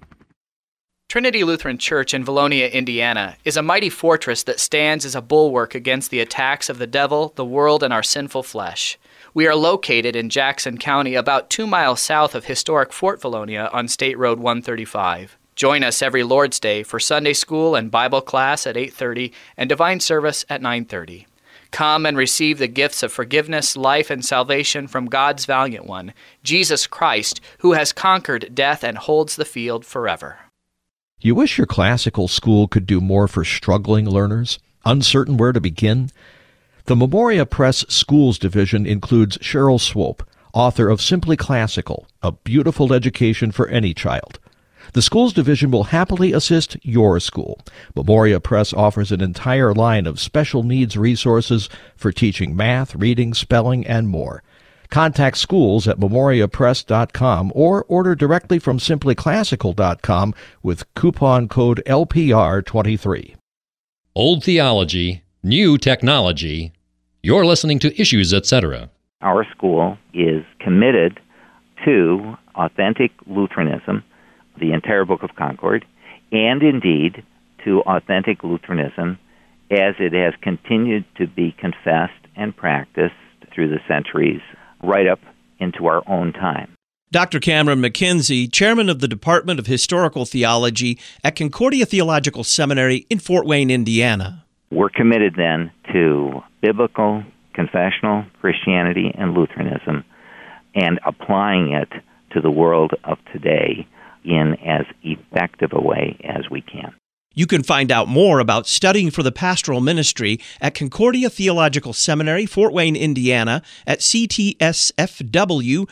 Speaker 15: Trinity Lutheran Church in Vallonia, Indiana, is a mighty fortress that stands as a bulwark against the attacks of the devil, the world, and our sinful flesh. We are located in Jackson County, about two miles south of historic Fort Vallonia on State Road 135. Join us every Lord's Day for Sunday school and Bible class at 8:30 and divine service at 9:30. Come and receive the gifts of forgiveness, life, and salvation from God's valiant one, Jesus Christ, who has conquered death and holds the field forever.
Speaker 10: You wish your classical school could do more for struggling learners? Uncertain where to begin? The Memoria Press Schools Division includes Cheryl Swope, author of Simply Classical, a beautiful education for any child. The Schools Division will happily assist your school. Memoria Press offers an entire line of special needs resources for teaching math, reading, spelling, and more. Contact schools at memoriapress.com or order directly from simplyclassical.com with coupon code LPR23.
Speaker 3: Old theology, new technology. You're listening to Issues, etc.
Speaker 16: Our school is committed to authentic Lutheranism, the entire Book of Concord, and indeed to authentic Lutheranism as it has continued to be confessed and practiced through the centuries right up into our own time.
Speaker 17: Dr. Cameron McKenzie, chairman of the Department of Historical Theology at Concordia Theological Seminary in Fort Wayne, Indiana.
Speaker 16: We're committed then to biblical, confessional Christianity and Lutheranism and applying it to the world of today in as effective a way as we can.
Speaker 17: You can find out more about studying for the pastoral ministry at Concordia Theological Seminary, Fort Wayne, Indiana, at ctsfw.edu.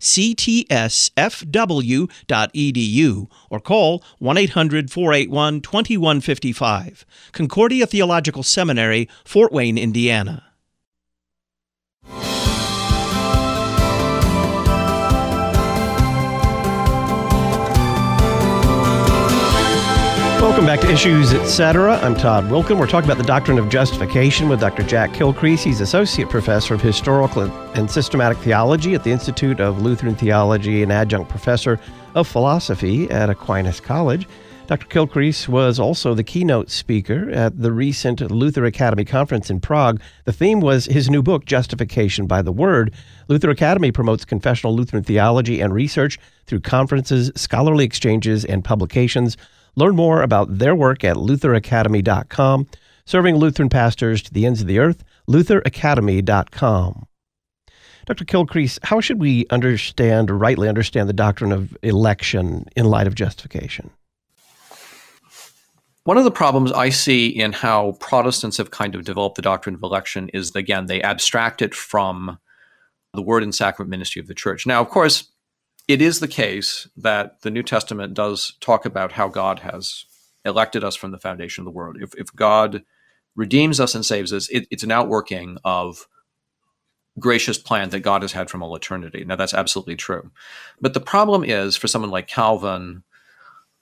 Speaker 17: ctsfw.edu or call 1 800 481 2155. Concordia Theological Seminary, Fort Wayne, Indiana.
Speaker 1: Welcome back to Issues, Etc. I'm Todd Wilken. We're talking about the doctrine of justification with Dr. Jack Kilcrease. He's Associate Professor of Historical and Systematic Theology at the Institute of Lutheran Theology and Adjunct Professor of Philosophy at Aquinas College. Dr. Kilcrease was also the keynote speaker at the recent Luther Academy conference in Prague. The theme was his new book, Justification by the Word. Luther Academy promotes confessional Lutheran theology and research through conferences, scholarly exchanges, and publications. Learn more about their work at lutheracademy.com. Serving Lutheran pastors to the ends of the earth, lutheracademy.com. Dr. Kilcrease, how should we understand, rightly understand, the doctrine of election in light of justification?
Speaker 2: One of the problems I see in how Protestants have kind of developed the doctrine of election is, again, they abstract it from the word and sacrament ministry of the church. Now, of course, it is the case that the New Testament does talk about how God has elected us from the foundation of the world. If, if God redeems us and saves us, it, it's an outworking of gracious plan that God has had from all eternity. Now, that's absolutely true. But the problem is for someone like Calvin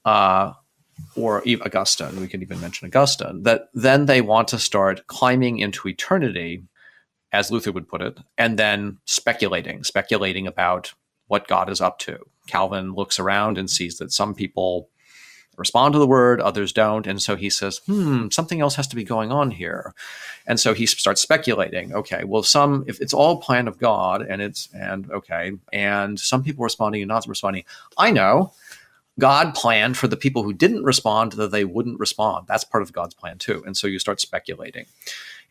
Speaker 2: uh, or Augustine, we can even mention Augustine, that then they want to start climbing into eternity, as Luther would put it, and then speculating, speculating about what God is up to. Calvin looks around and sees that some people respond to the word, others don't. And so he says, hmm, something else has to be going on here. And so he starts speculating, okay, well, some, if it's all plan of God and it's, and okay, and some people responding and not responding, I know God planned for the people who didn't respond that they wouldn't respond. That's part of God's plan too. And so you start speculating.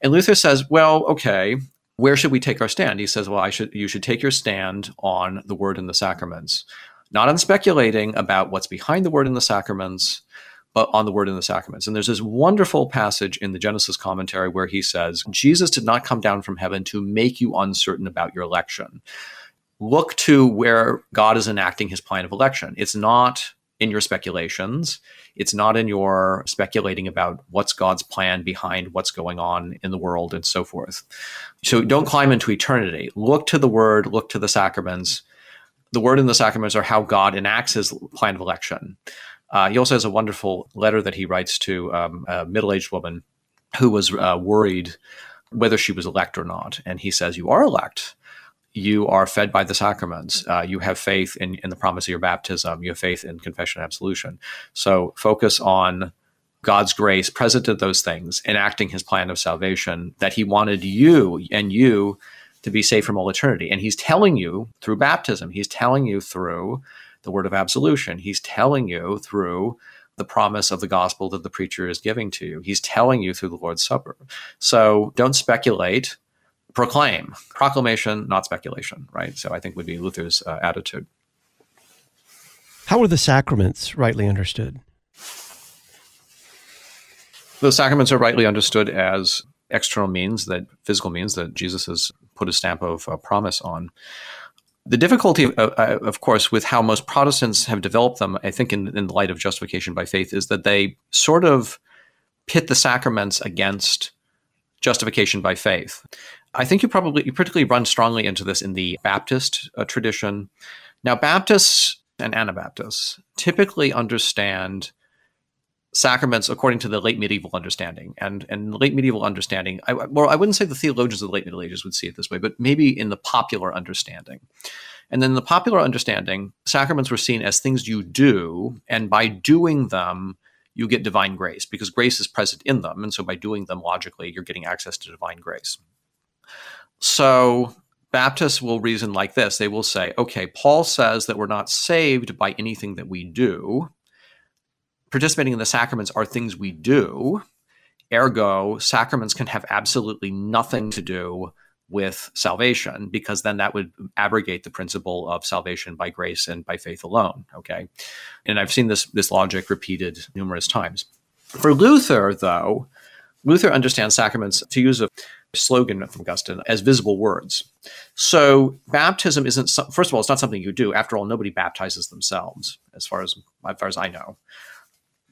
Speaker 2: And Luther says, well, okay, where should we take our stand? He says, well, I should, you should take your stand on the word and the sacraments, not on speculating about what's behind the word and the sacraments, but on the word and the sacraments. And there's this wonderful passage in the Genesis commentary where he says, Jesus did not come down from heaven to make you uncertain about your election. look to where God is enacting his plan of election. It's not in your speculations. It's not in your speculating about what's God's plan behind what's going on in the world and so forth. So don't climb into eternity. Look to the word, look to the sacraments. The word and the sacraments are how God enacts his plan of election. Uh, he also has a wonderful letter that he writes to um, a middle aged woman who was uh, worried whether she was elect or not. And he says, You are elect you are fed by the sacraments. Uh, you have faith in, in the promise of your baptism. You have faith in confession and absolution. So focus on God's grace present in those things, enacting his plan of salvation that he wanted you and you to be saved from all eternity. And he's telling you through baptism, he's telling you through the word of absolution, he's telling you through the promise of the gospel that the preacher is giving to you. He's telling you through the Lord's Supper. So don't speculate proclaim. Proclamation not speculation right? So i think would be luther's uh, attitude.
Speaker 1: How are the sacraments rightly understood?
Speaker 2: The sacraments are rightly understood as external means that physical means that jesus has put a stamp of uh, promise on. The difficulty, uh, uh, of course, with how most Protestants have developed them, I think, in, in the light of justification by faith, is that they sort of pit the sacraments against justification by faith. I think you probably you particularly run strongly into this in the Baptist uh, tradition. Now, Baptists and Anabaptists typically understand sacraments according to the late medieval understanding. And and late medieval understanding, I, well, I wouldn't say the theologians of the late Middle Ages would see it this way, but maybe in the popular understanding. And then the popular understanding, sacraments were seen as things you do, and by doing them, you get divine grace because grace is present in them. And so by doing them logically, you're getting access to divine grace. So Baptists will reason like this they will say, okay, Paul says that we're not saved by anything that we do. Participating in the sacraments are things we do. Ergo, sacraments can have absolutely nothing to do with salvation because then that would abrogate the principle of salvation by grace and by faith alone okay and i've seen this this logic repeated numerous times for luther though luther understands sacraments to use a slogan from Augustine as visible words. So baptism isn't first of all, it's not something you do. After all, nobody baptizes themselves, as far as as far as I know.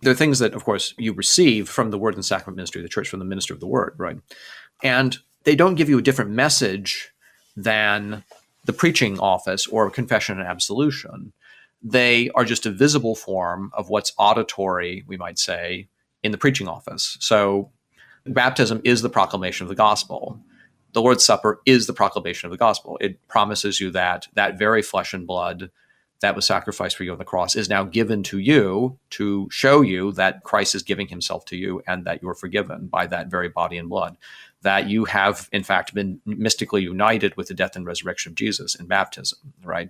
Speaker 2: There are things that, of course, you receive from the Word and Sacrament ministry of the Church, from the minister of the Word, right? And they don't give you a different message than the preaching office or confession and absolution. They are just a visible form of what's auditory, we might say, in the preaching office. So Baptism is the proclamation of the gospel. The Lord's Supper is the proclamation of the gospel. It promises you that that very flesh and blood that was sacrificed for you on the cross is now given to you to show you that Christ is giving himself to you and that you're forgiven by that very body and blood. That you have, in fact, been mystically united with the death and resurrection of Jesus in baptism, right?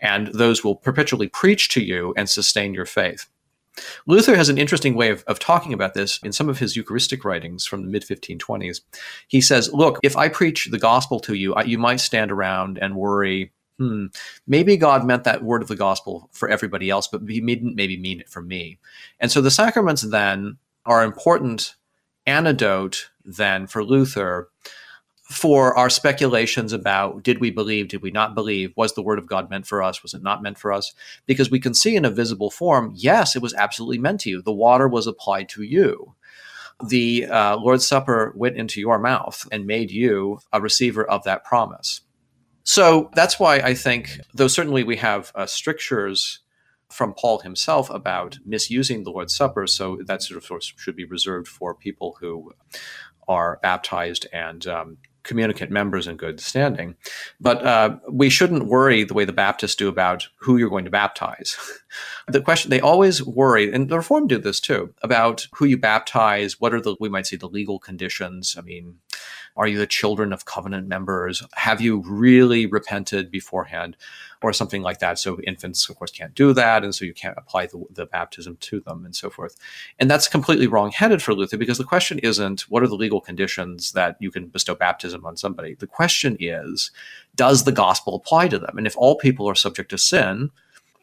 Speaker 2: And those will perpetually preach to you and sustain your faith. Luther has an interesting way of, of talking about this in some of his Eucharistic writings from the mid 1520s. He says, Look, if I preach the gospel to you, I, you might stand around and worry, hmm, maybe God meant that word of the gospel for everybody else, but he didn't maybe mean it for me. And so the sacraments then are important antidote then for Luther for our speculations about did we believe, did we not believe, was the word of God meant for us, was it not meant for us? Because we can see in a visible form, yes, it was absolutely meant to you. The water was applied to you. The uh, Lord's Supper went into your mouth and made you a receiver of that promise. So that's why I think, though certainly we have uh, strictures from Paul himself about misusing the Lord's Supper, so that sort of should be reserved for people who are baptized and um, communicant members in good standing. But uh, we shouldn't worry the way the Baptists do about who you're going to baptize. the question they always worry, and the reform do this too, about who you baptize. What are the we might say the legal conditions? I mean, are you the children of covenant members? Have you really repented beforehand? Or something like that. So infants, of course, can't do that. And so you can't apply the, the baptism to them and so forth. And that's completely wrong-headed for Luther because the question isn't what are the legal conditions that you can bestow baptism on somebody? The question is, does the gospel apply to them? And if all people are subject to sin,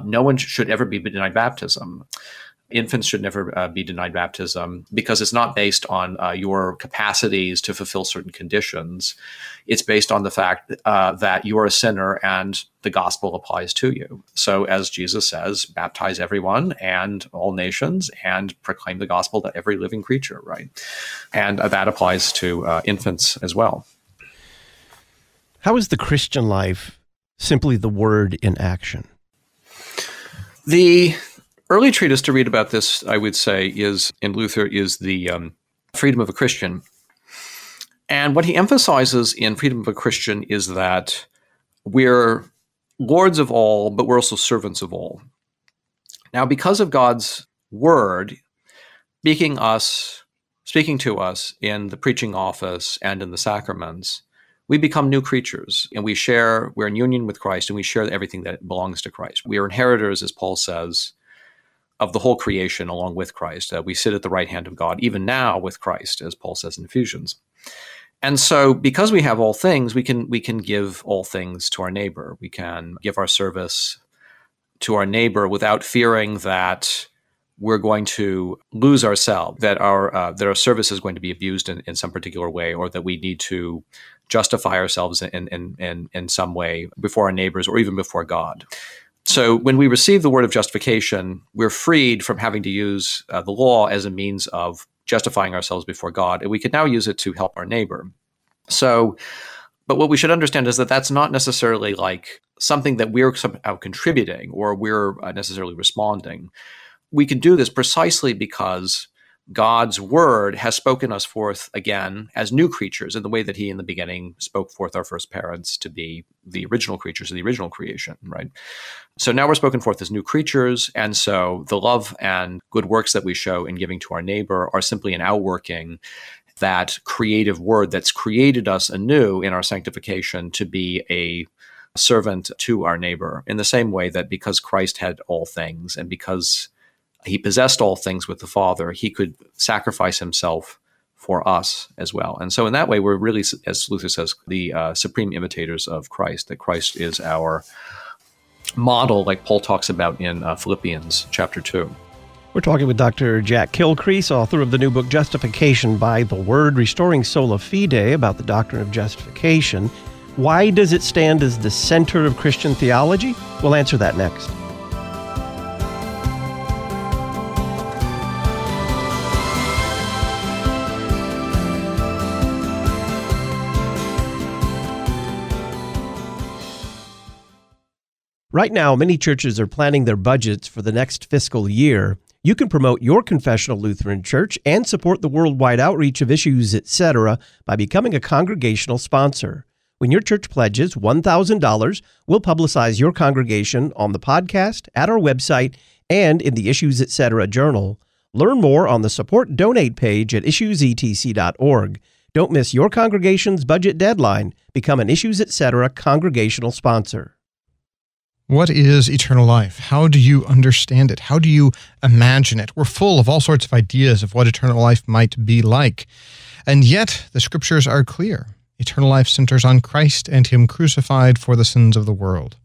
Speaker 2: no one should ever be denied baptism. infants should never uh, be denied baptism because it's not based on uh, your capacities to fulfill certain conditions. It's based on the fact uh, that you are a sinner and the gospel applies to you. So, as Jesus says, baptize everyone and all nations and proclaim the gospel to every living creature, right? And uh, that applies to uh, infants as well.
Speaker 1: How is the Christian life simply the word in action?
Speaker 2: The early treatise to read about this, I would say, is in Luther is the um, Freedom of a Christian. And what he emphasizes in Freedom of a Christian is that we're lords of all, but we're also servants of all. Now, because of God's word speaking us, speaking to us in the preaching office and in the sacraments, we become new creatures and we share, we're in union with Christ and we share everything that belongs to Christ. We are inheritors, as Paul says, of the whole creation along with Christ. Uh, we sit at the right hand of God, even now with Christ, as Paul says in Ephesians. And so, because we have all things, we can we can give all things to our neighbor. We can give our service to our neighbor without fearing that we're going to lose ourselves, that our uh, that our service is going to be abused in, in some particular way, or that we need to justify ourselves in, in, in, in some way before our neighbors or even before God. So when we receive the word of justification, we're freed from having to use uh, the law as a means of justifying ourselves before God, and we can now use it to help our neighbor. So, but what we should understand is that that's not necessarily like something that we're somehow contributing or we're uh, necessarily responding. We can do this precisely because God's word has spoken us forth again as new creatures in the way that he in the beginning spoke forth our first parents to be the original creatures of the original creation, right? So now we're spoken forth as new creatures. And so the love and good works that we show in giving to our neighbor are simply an outworking that creative word that's created us anew in our sanctification to be a servant to our neighbor in the same way that because Christ had all things and because he possessed all things with the Father, he could sacrifice himself for us as well. And so, in that way, we're really, as Luther says, the uh, supreme imitators of Christ, that Christ is our model, like Paul talks about in uh, Philippians chapter 2.
Speaker 1: We're talking with Dr. Jack Kilcrease, author of the new book Justification by the Word, Restoring Sola Fide, about the doctrine of justification. Why does it stand as the center of Christian theology? We'll answer that next. Right now, many churches are planning their budgets for the next fiscal year. You can promote your confessional Lutheran church and support the worldwide outreach of issues, etc., by becoming a congregational sponsor. When your church pledges $1,000, we'll publicize your congregation on the podcast, at our website, and in the Issues Etc. journal. Learn more on the support donate page at issuesetc.org. Don't miss your congregation's budget deadline. Become an Issues Etc. congregational sponsor.
Speaker 18: What is eternal life? How do you understand it? How do you imagine it? We're full of all sorts of ideas of what eternal life might be like. And yet, the scriptures are clear. Eternal life centers on Christ and Him crucified for the sins of the world.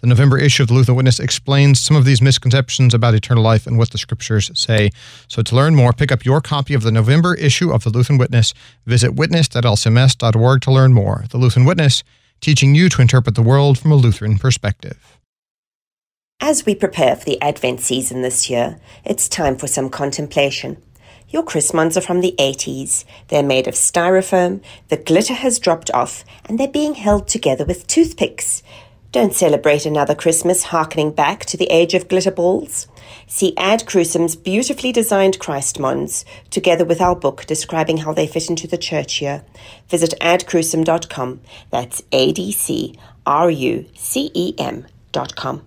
Speaker 18: The November issue of the Lutheran Witness explains some of these misconceptions about eternal life and what the scriptures say. So, to learn more, pick up your copy of the November issue of the Lutheran Witness. Visit witness.lcms.org to learn more. The Lutheran Witness, teaching you to interpret the world from a Lutheran perspective.
Speaker 19: As we prepare for the Advent season this year, it's time for some contemplation. Your Chrismons are from the 80s. They're made of styrofoam, the glitter has dropped off, and they're being held together with toothpicks. Don't celebrate another Christmas harkening back to the age of glitter balls. See Ad Crucem's beautifully designed Chrismons, together with our book describing how they fit into the church year. Visit adcrucem.com. That's A D C R U C E M.com.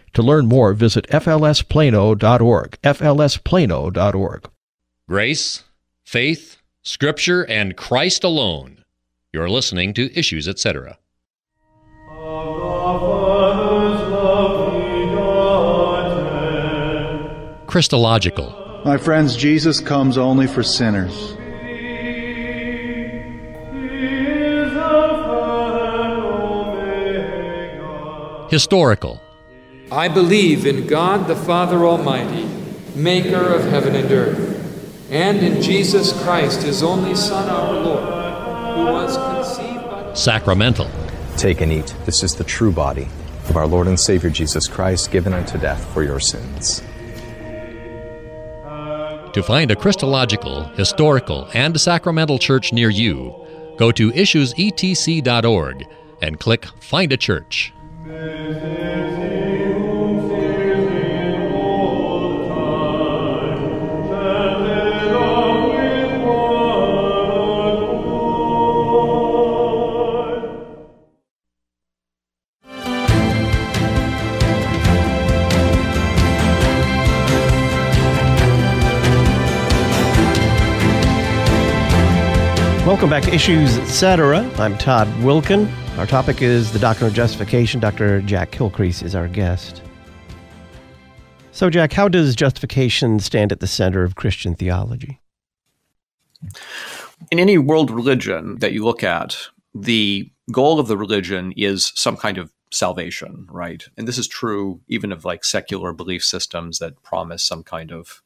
Speaker 10: To learn more, visit flsplano.org. flsplano.org.
Speaker 20: Grace,
Speaker 3: faith, Scripture, and Christ alone. You're listening to Issues, etc. Christological.
Speaker 21: My friends, Jesus comes only for sinners.
Speaker 3: Historical.
Speaker 20: I believe in God the Father Almighty, maker of heaven and earth, and in Jesus Christ, his only Son, our Lord, who was conceived by.
Speaker 3: Sacramental.
Speaker 22: Take and eat. This is the true body of our Lord and Savior Jesus Christ, given unto death for your sins.
Speaker 3: To find a Christological, historical, and sacramental church near you, go to issuesetc.org and click Find a Church.
Speaker 1: Welcome back to Issues Etc. I'm Todd Wilken. Our topic is the doctrine of justification. Dr. Jack Kilcrease is our guest. So, Jack, how does justification stand at the center of Christian theology?
Speaker 2: In any world religion that you look at, the goal of the religion is some kind of salvation, right? And this is true even of like secular belief systems that promise some kind of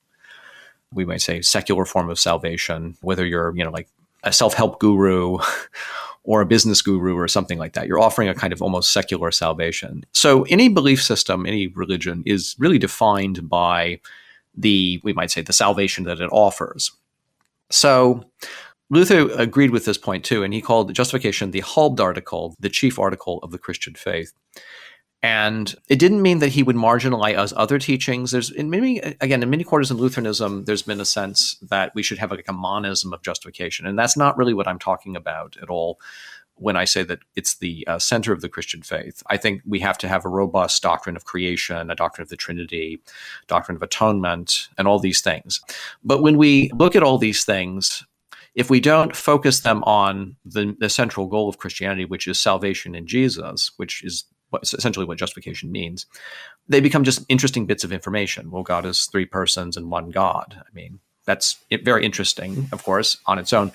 Speaker 2: we might say secular form of salvation, whether you're, you know, like a self-help guru or a business guru or something like that. You're offering a kind of almost secular salvation. So any belief system, any religion is really defined by the, we might say, the salvation that it offers. So Luther agreed with this point too, and he called justification the Hauptartikel, the chief article of the Christian faith. And it didn't mean that he would marginalize other teachings. There's in many, again, in many quarters in Lutheranism, there's been a sense that we should have like a monism of justification. And that's not really what I'm talking about at all when I say that it's the uh, center of the Christian faith. I think we have to have a robust doctrine of creation, a doctrine of the Trinity, doctrine of atonement, and all these things. But when we look at all these things, if we don't focus them on the, the central goal of Christianity, which is salvation in Jesus, which is what, essentially what justification means, they become just interesting bits of information. Well, God is three persons and one God. I mean, that's very interesting, mm-hmm. of course, on its own.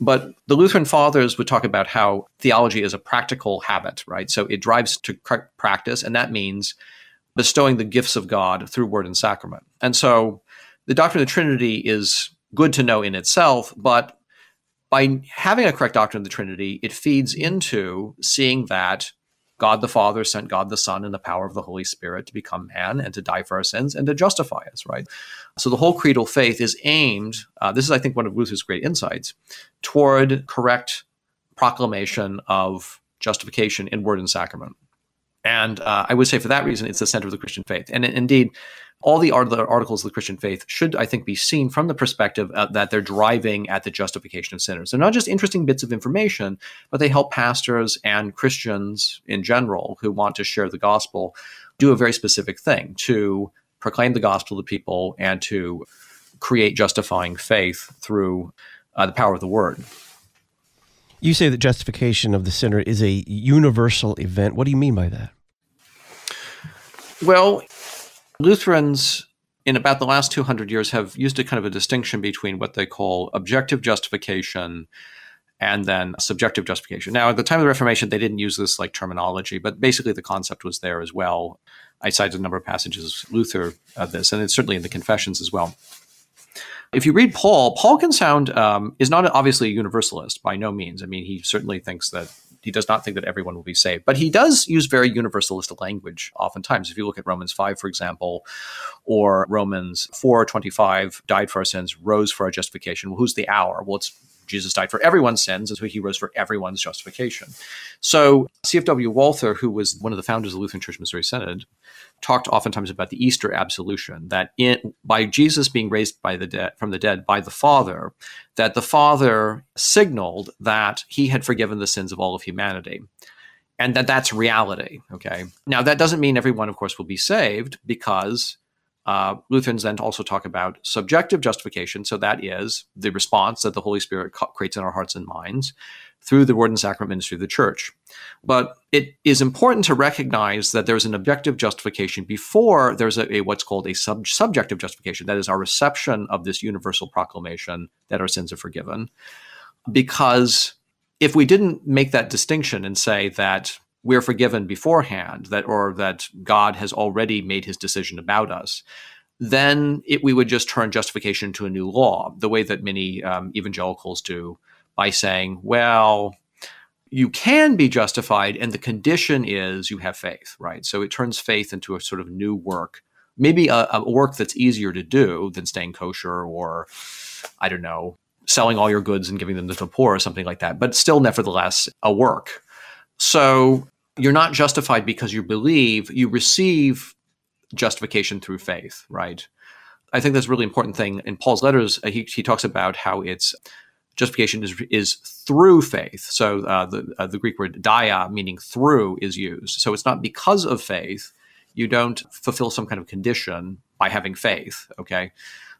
Speaker 2: But the Lutheran fathers would talk about how theology is a practical habit, right? So it drives to practice, and that means bestowing the gifts of God through word and sacrament. And so the doctrine of the Trinity is good to know in itself, but by having a correct doctrine of the Trinity, it feeds into seeing that God the Father sent God the Son in the power of the Holy Spirit to become man and to die for our sins and to justify us, right? So the whole creedal faith is aimed, uh, this is, I think, one of Luther's great insights, toward correct proclamation of justification in word and sacrament. And uh, I would say for that reason, it's the center of the Christian faith. And indeed, all the articles of the Christian faith should, I think, be seen from the perspective uh, that they're driving at the justification of sinners. They're not just interesting bits of information, but they help pastors and Christians in general who want to share the gospel do a very specific thing to proclaim the gospel to people and to create justifying faith through uh, the power of the word.
Speaker 1: You say that justification of the sinner is a universal event. What do you mean by that?
Speaker 2: Well, Lutherans in about the last 200 years have used a kind of a distinction between what they call objective justification and then subjective justification. Now, at the time of the Reformation, they didn't use this like terminology, but basically the concept was there as well. I cited a number of passages of Luther of this, and it's certainly in the Confessions as well. If you read Paul, Paul can sound um, is not obviously a universalist by no means. I mean, he certainly thinks that he does not think that everyone will be saved, but he does use very universalistic language oftentimes. If you look at Romans 5, for example, or Romans 4 25, died for our sins, rose for our justification. Well, who's the hour? Well, it's Jesus died for everyone's sins, and so he rose for everyone's justification. So C.F.W. Walther, who was one of the founders of the Lutheran Church Missouri Synod, talked oftentimes about the Easter absolution, that in, by Jesus being raised by the dead from the dead by the Father, that the Father signaled that he had forgiven the sins of all of humanity. And that that's reality. Okay. Now that doesn't mean everyone, of course, will be saved because Uh, Lutherans then also talk about subjective justification. So that is the response that the Holy Spirit creates in our hearts and minds through the word and sacrament ministry of the church. But it is important to recognize that there's an objective justification before there's a, a what's called a sub- subjective justification. That is our reception of this universal proclamation that our sins are forgiven. Because if we didn't make that distinction and say that we're forgiven beforehand, that or that God has already made his decision about us, then it, we would just turn justification to a new law, the way that many um, evangelicals do by saying, well, you can be justified, and the condition is you have faith, right? So it turns faith into a sort of new work, maybe a, a work that's easier to do than staying kosher or, I don't know, selling all your goods and giving them to the poor or something like that, but still, nevertheless, a work. So you're not justified because you believe, you receive justification through faith, right? I think that's a really important thing. In Paul's letters, uh, he, he talks about how it's justification is is through faith. So uh, the uh, the Greek word dia, meaning through, is used. So it's not because of faith. You don't fulfill some kind of condition by having faith. Okay.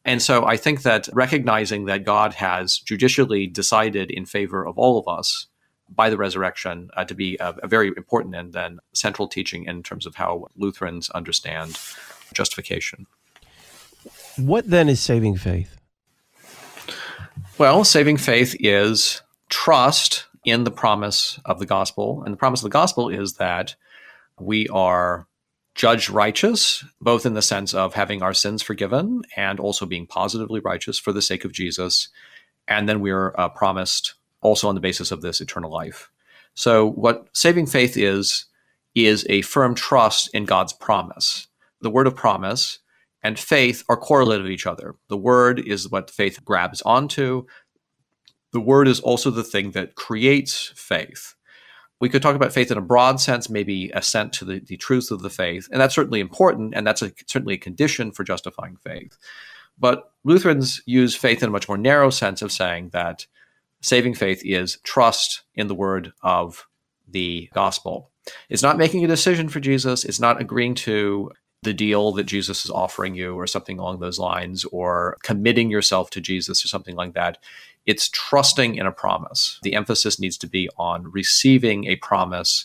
Speaker 2: And so I think that recognizing that God has judicially decided in favor of all of us by the resurrection uh, to be a, a, very important and then central teaching in terms of how Lutherans understand justification.
Speaker 1: What then is saving faith?
Speaker 2: Well, saving faith is trust in the promise of the gospel. And the promise of the gospel is that we are judged righteous, both in the sense of having our sins forgiven and also being positively righteous for the sake of Jesus. And then we are uh, promised also on the basis of this eternal life. So, what saving faith is, is a firm trust in God's promise. The word of promise and faith are correlated with each other. The word is what faith grabs onto. The word is also the thing that creates faith. We could talk about faith in a broad sense, maybe assent to the, the truth of the faith, and that's certainly important, and that's a, certainly a condition for justifying faith. But Lutherans use faith in a much more narrow sense of saying that saving faith is trust in the word of the gospel. It's not making a decision for Jesus. It's not agreeing to the deal that Jesus is offering you or something along those lines or committing yourself to Jesus or something like that. It's trusting in a promise. The emphasis needs to be on receiving a promise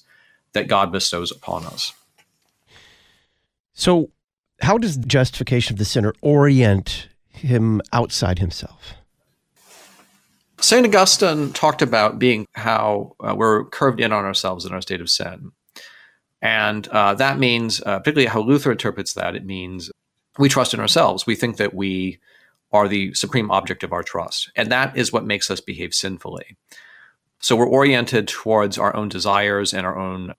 Speaker 2: that God bestows upon us.
Speaker 1: So, how does justification of the sinner orient him outside himself?
Speaker 2: St. Augustine talked about being how uh, we're curved in on ourselves in our state of sin. And uh, that means, uh, particularly how Luther interprets that, it means we trust in ourselves. We think that we are the supreme object of our trust. And that is what makes us behave sinfully. So we're oriented towards our own desires and our own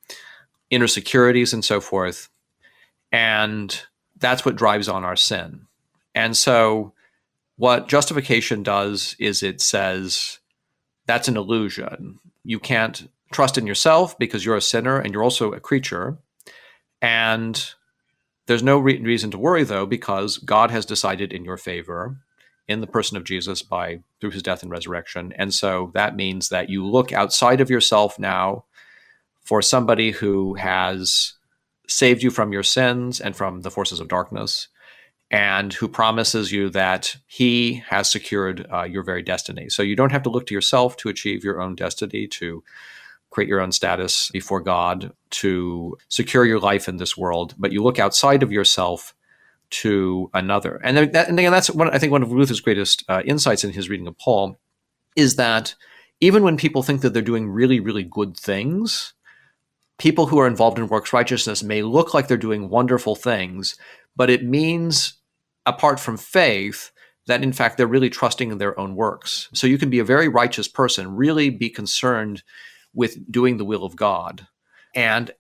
Speaker 2: inner securities and so forth. And that's what drives on our sin. And so what justification does is it says that's an illusion. You can't trust in yourself because you're a sinner and you're also a creature. And there's no re- reason to worry though because God has decided in your favor in the person of Jesus by through his death and resurrection. And so that means that you look outside of yourself now for somebody who has saved you from your sins and from the forces of darkness and who promises you that he has secured uh, your very destiny. So you don't have to look to yourself to achieve your own destiny, to create your own status before God, to secure your life in this world, but you look outside of yourself to another. And, that, and again, that's one, I think one of Luther's greatest uh, insights in his reading of Paul is that even when people think that they're doing really, really good things, people who are involved in works righteousness may look like they're doing wonderful things, but it means apart from faith, that in fact they're really trusting in their own works. So you can be a very righteous person, really be concerned with doing the will of God and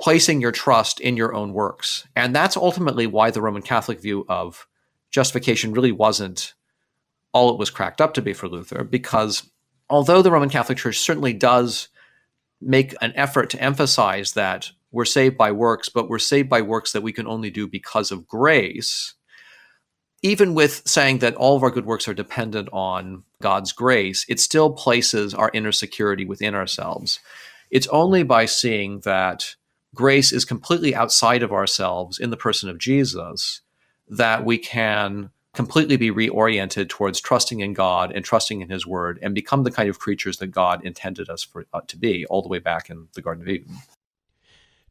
Speaker 2: placing your trust in your own works. And that's ultimately why the Roman Catholic view of justification really wasn't all it was cracked up to be for Luther, because although the Roman Catholic Church certainly does make an effort to emphasize that we're saved by works, but we're saved by works that we can only do because of grace even with saying that all of our good works are dependent on God's grace, it still places our inner security within ourselves. It's only by seeing that grace is completely outside of ourselves in the person of Jesus that we can completely be reoriented towards trusting in God and trusting in His Word and become the kind of creatures that God intended us for, uh, to be all the way back in the Garden of Eden.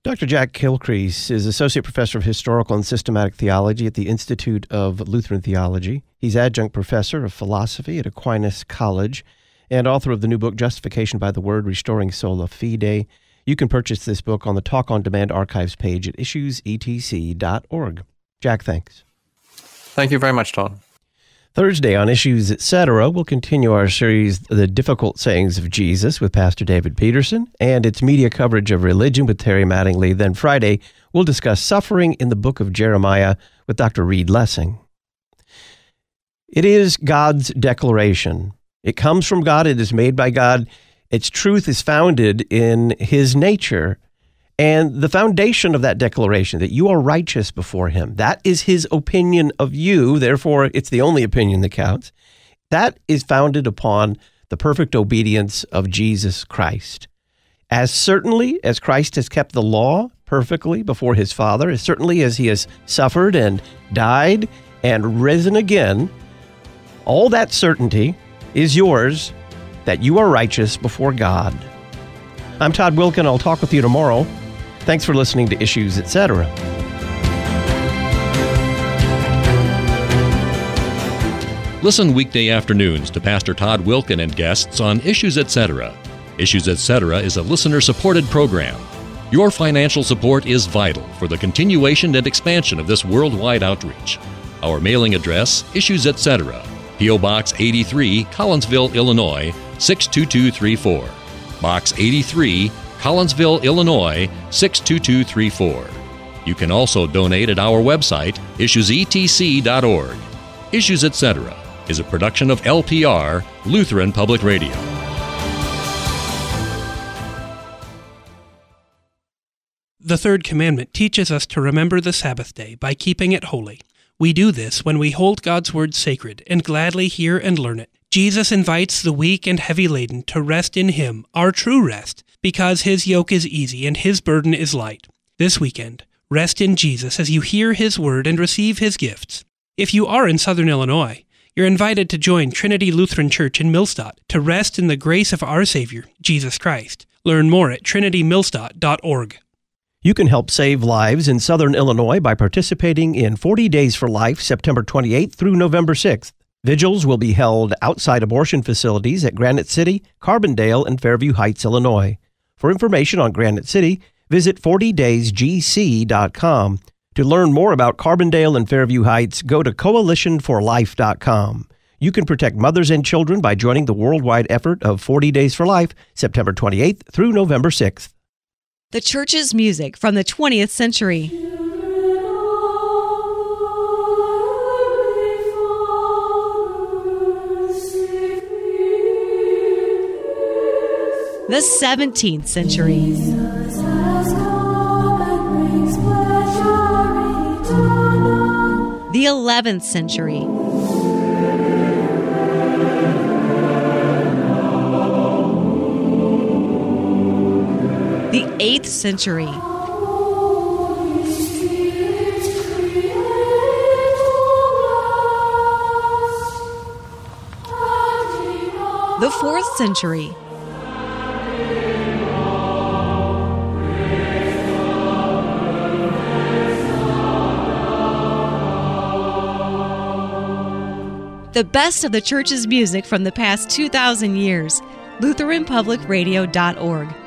Speaker 1: Dr. Jack Kilcrease is Associate Professor of Historical and Systematic Theology at the Institute of Lutheran Theology. He's Adjunct Professor of Philosophy at Aquinas College and author of the new book, Justification by the Word Restoring Sola Fide. You can purchase this book on the Talk on Demand archives page at issuesetc.org. Jack, thanks.
Speaker 2: Thank you very much, Todd.
Speaker 1: Thursday on Issues Etc., we'll continue our series, The Difficult Sayings of Jesus, with Pastor David Peterson, and its media coverage of religion with Terry Mattingly. Then Friday, we'll discuss suffering in the book of Jeremiah with Dr. Reed Lessing. It is God's declaration. It comes from God, it is made by God. Its truth is founded in His nature. And the foundation of that declaration that you are righteous before him, that is his opinion of you. Therefore, it's the only opinion that counts. That is founded upon the perfect obedience of Jesus Christ. As certainly as Christ has kept the law perfectly before his Father, as certainly as he has suffered and died and risen again, all that certainty is yours that you are righteous before God. I'm Todd Wilken. I'll talk with you tomorrow. Thanks for listening to Issues, etc.
Speaker 3: Listen weekday afternoons to Pastor Todd Wilken and guests on Issues, etc. Issues, etc. is a listener supported program. Your financial support is vital for the continuation and expansion of this worldwide outreach. Our mailing address, Issues, etc. P.O. Box 83, Collinsville, Illinois 62234. Box 83, Collinsville, Illinois 62234. You can also donate at our website, issuesetc.org. Issues Etc. is a production of LPR, Lutheran Public Radio.
Speaker 23: The third commandment teaches us to remember the Sabbath day by keeping it holy. We do this when we hold God's word sacred and gladly hear and learn it. Jesus invites the weak and heavy laden to rest in Him, our true rest, because his yoke is easy and his burden is light. This weekend, rest in Jesus as you hear his word and receive his gifts. If you are in southern Illinois, you're invited to join Trinity Lutheran Church in Millstadt to rest in the grace of our Savior, Jesus Christ. Learn more at trinitymillstadt.org.
Speaker 1: You can help save lives in southern Illinois by participating in 40 Days for Life, September 28th through November 6th. Vigils will be held outside abortion facilities at Granite City, Carbondale, and Fairview Heights, Illinois. For information on Granite City, visit 40daysgc.com. To learn more about Carbondale and Fairview Heights, go to coalitionforlife.com. You can protect mothers and children by joining the worldwide effort of 40 Days for Life, September 28th through November 6th.
Speaker 8: The church's music from the 20th century. The 17th century. The 11th century. The 8th century. The 4th century. The best of the church's music from the past 2,000 years. LutheranPublicRadio.org.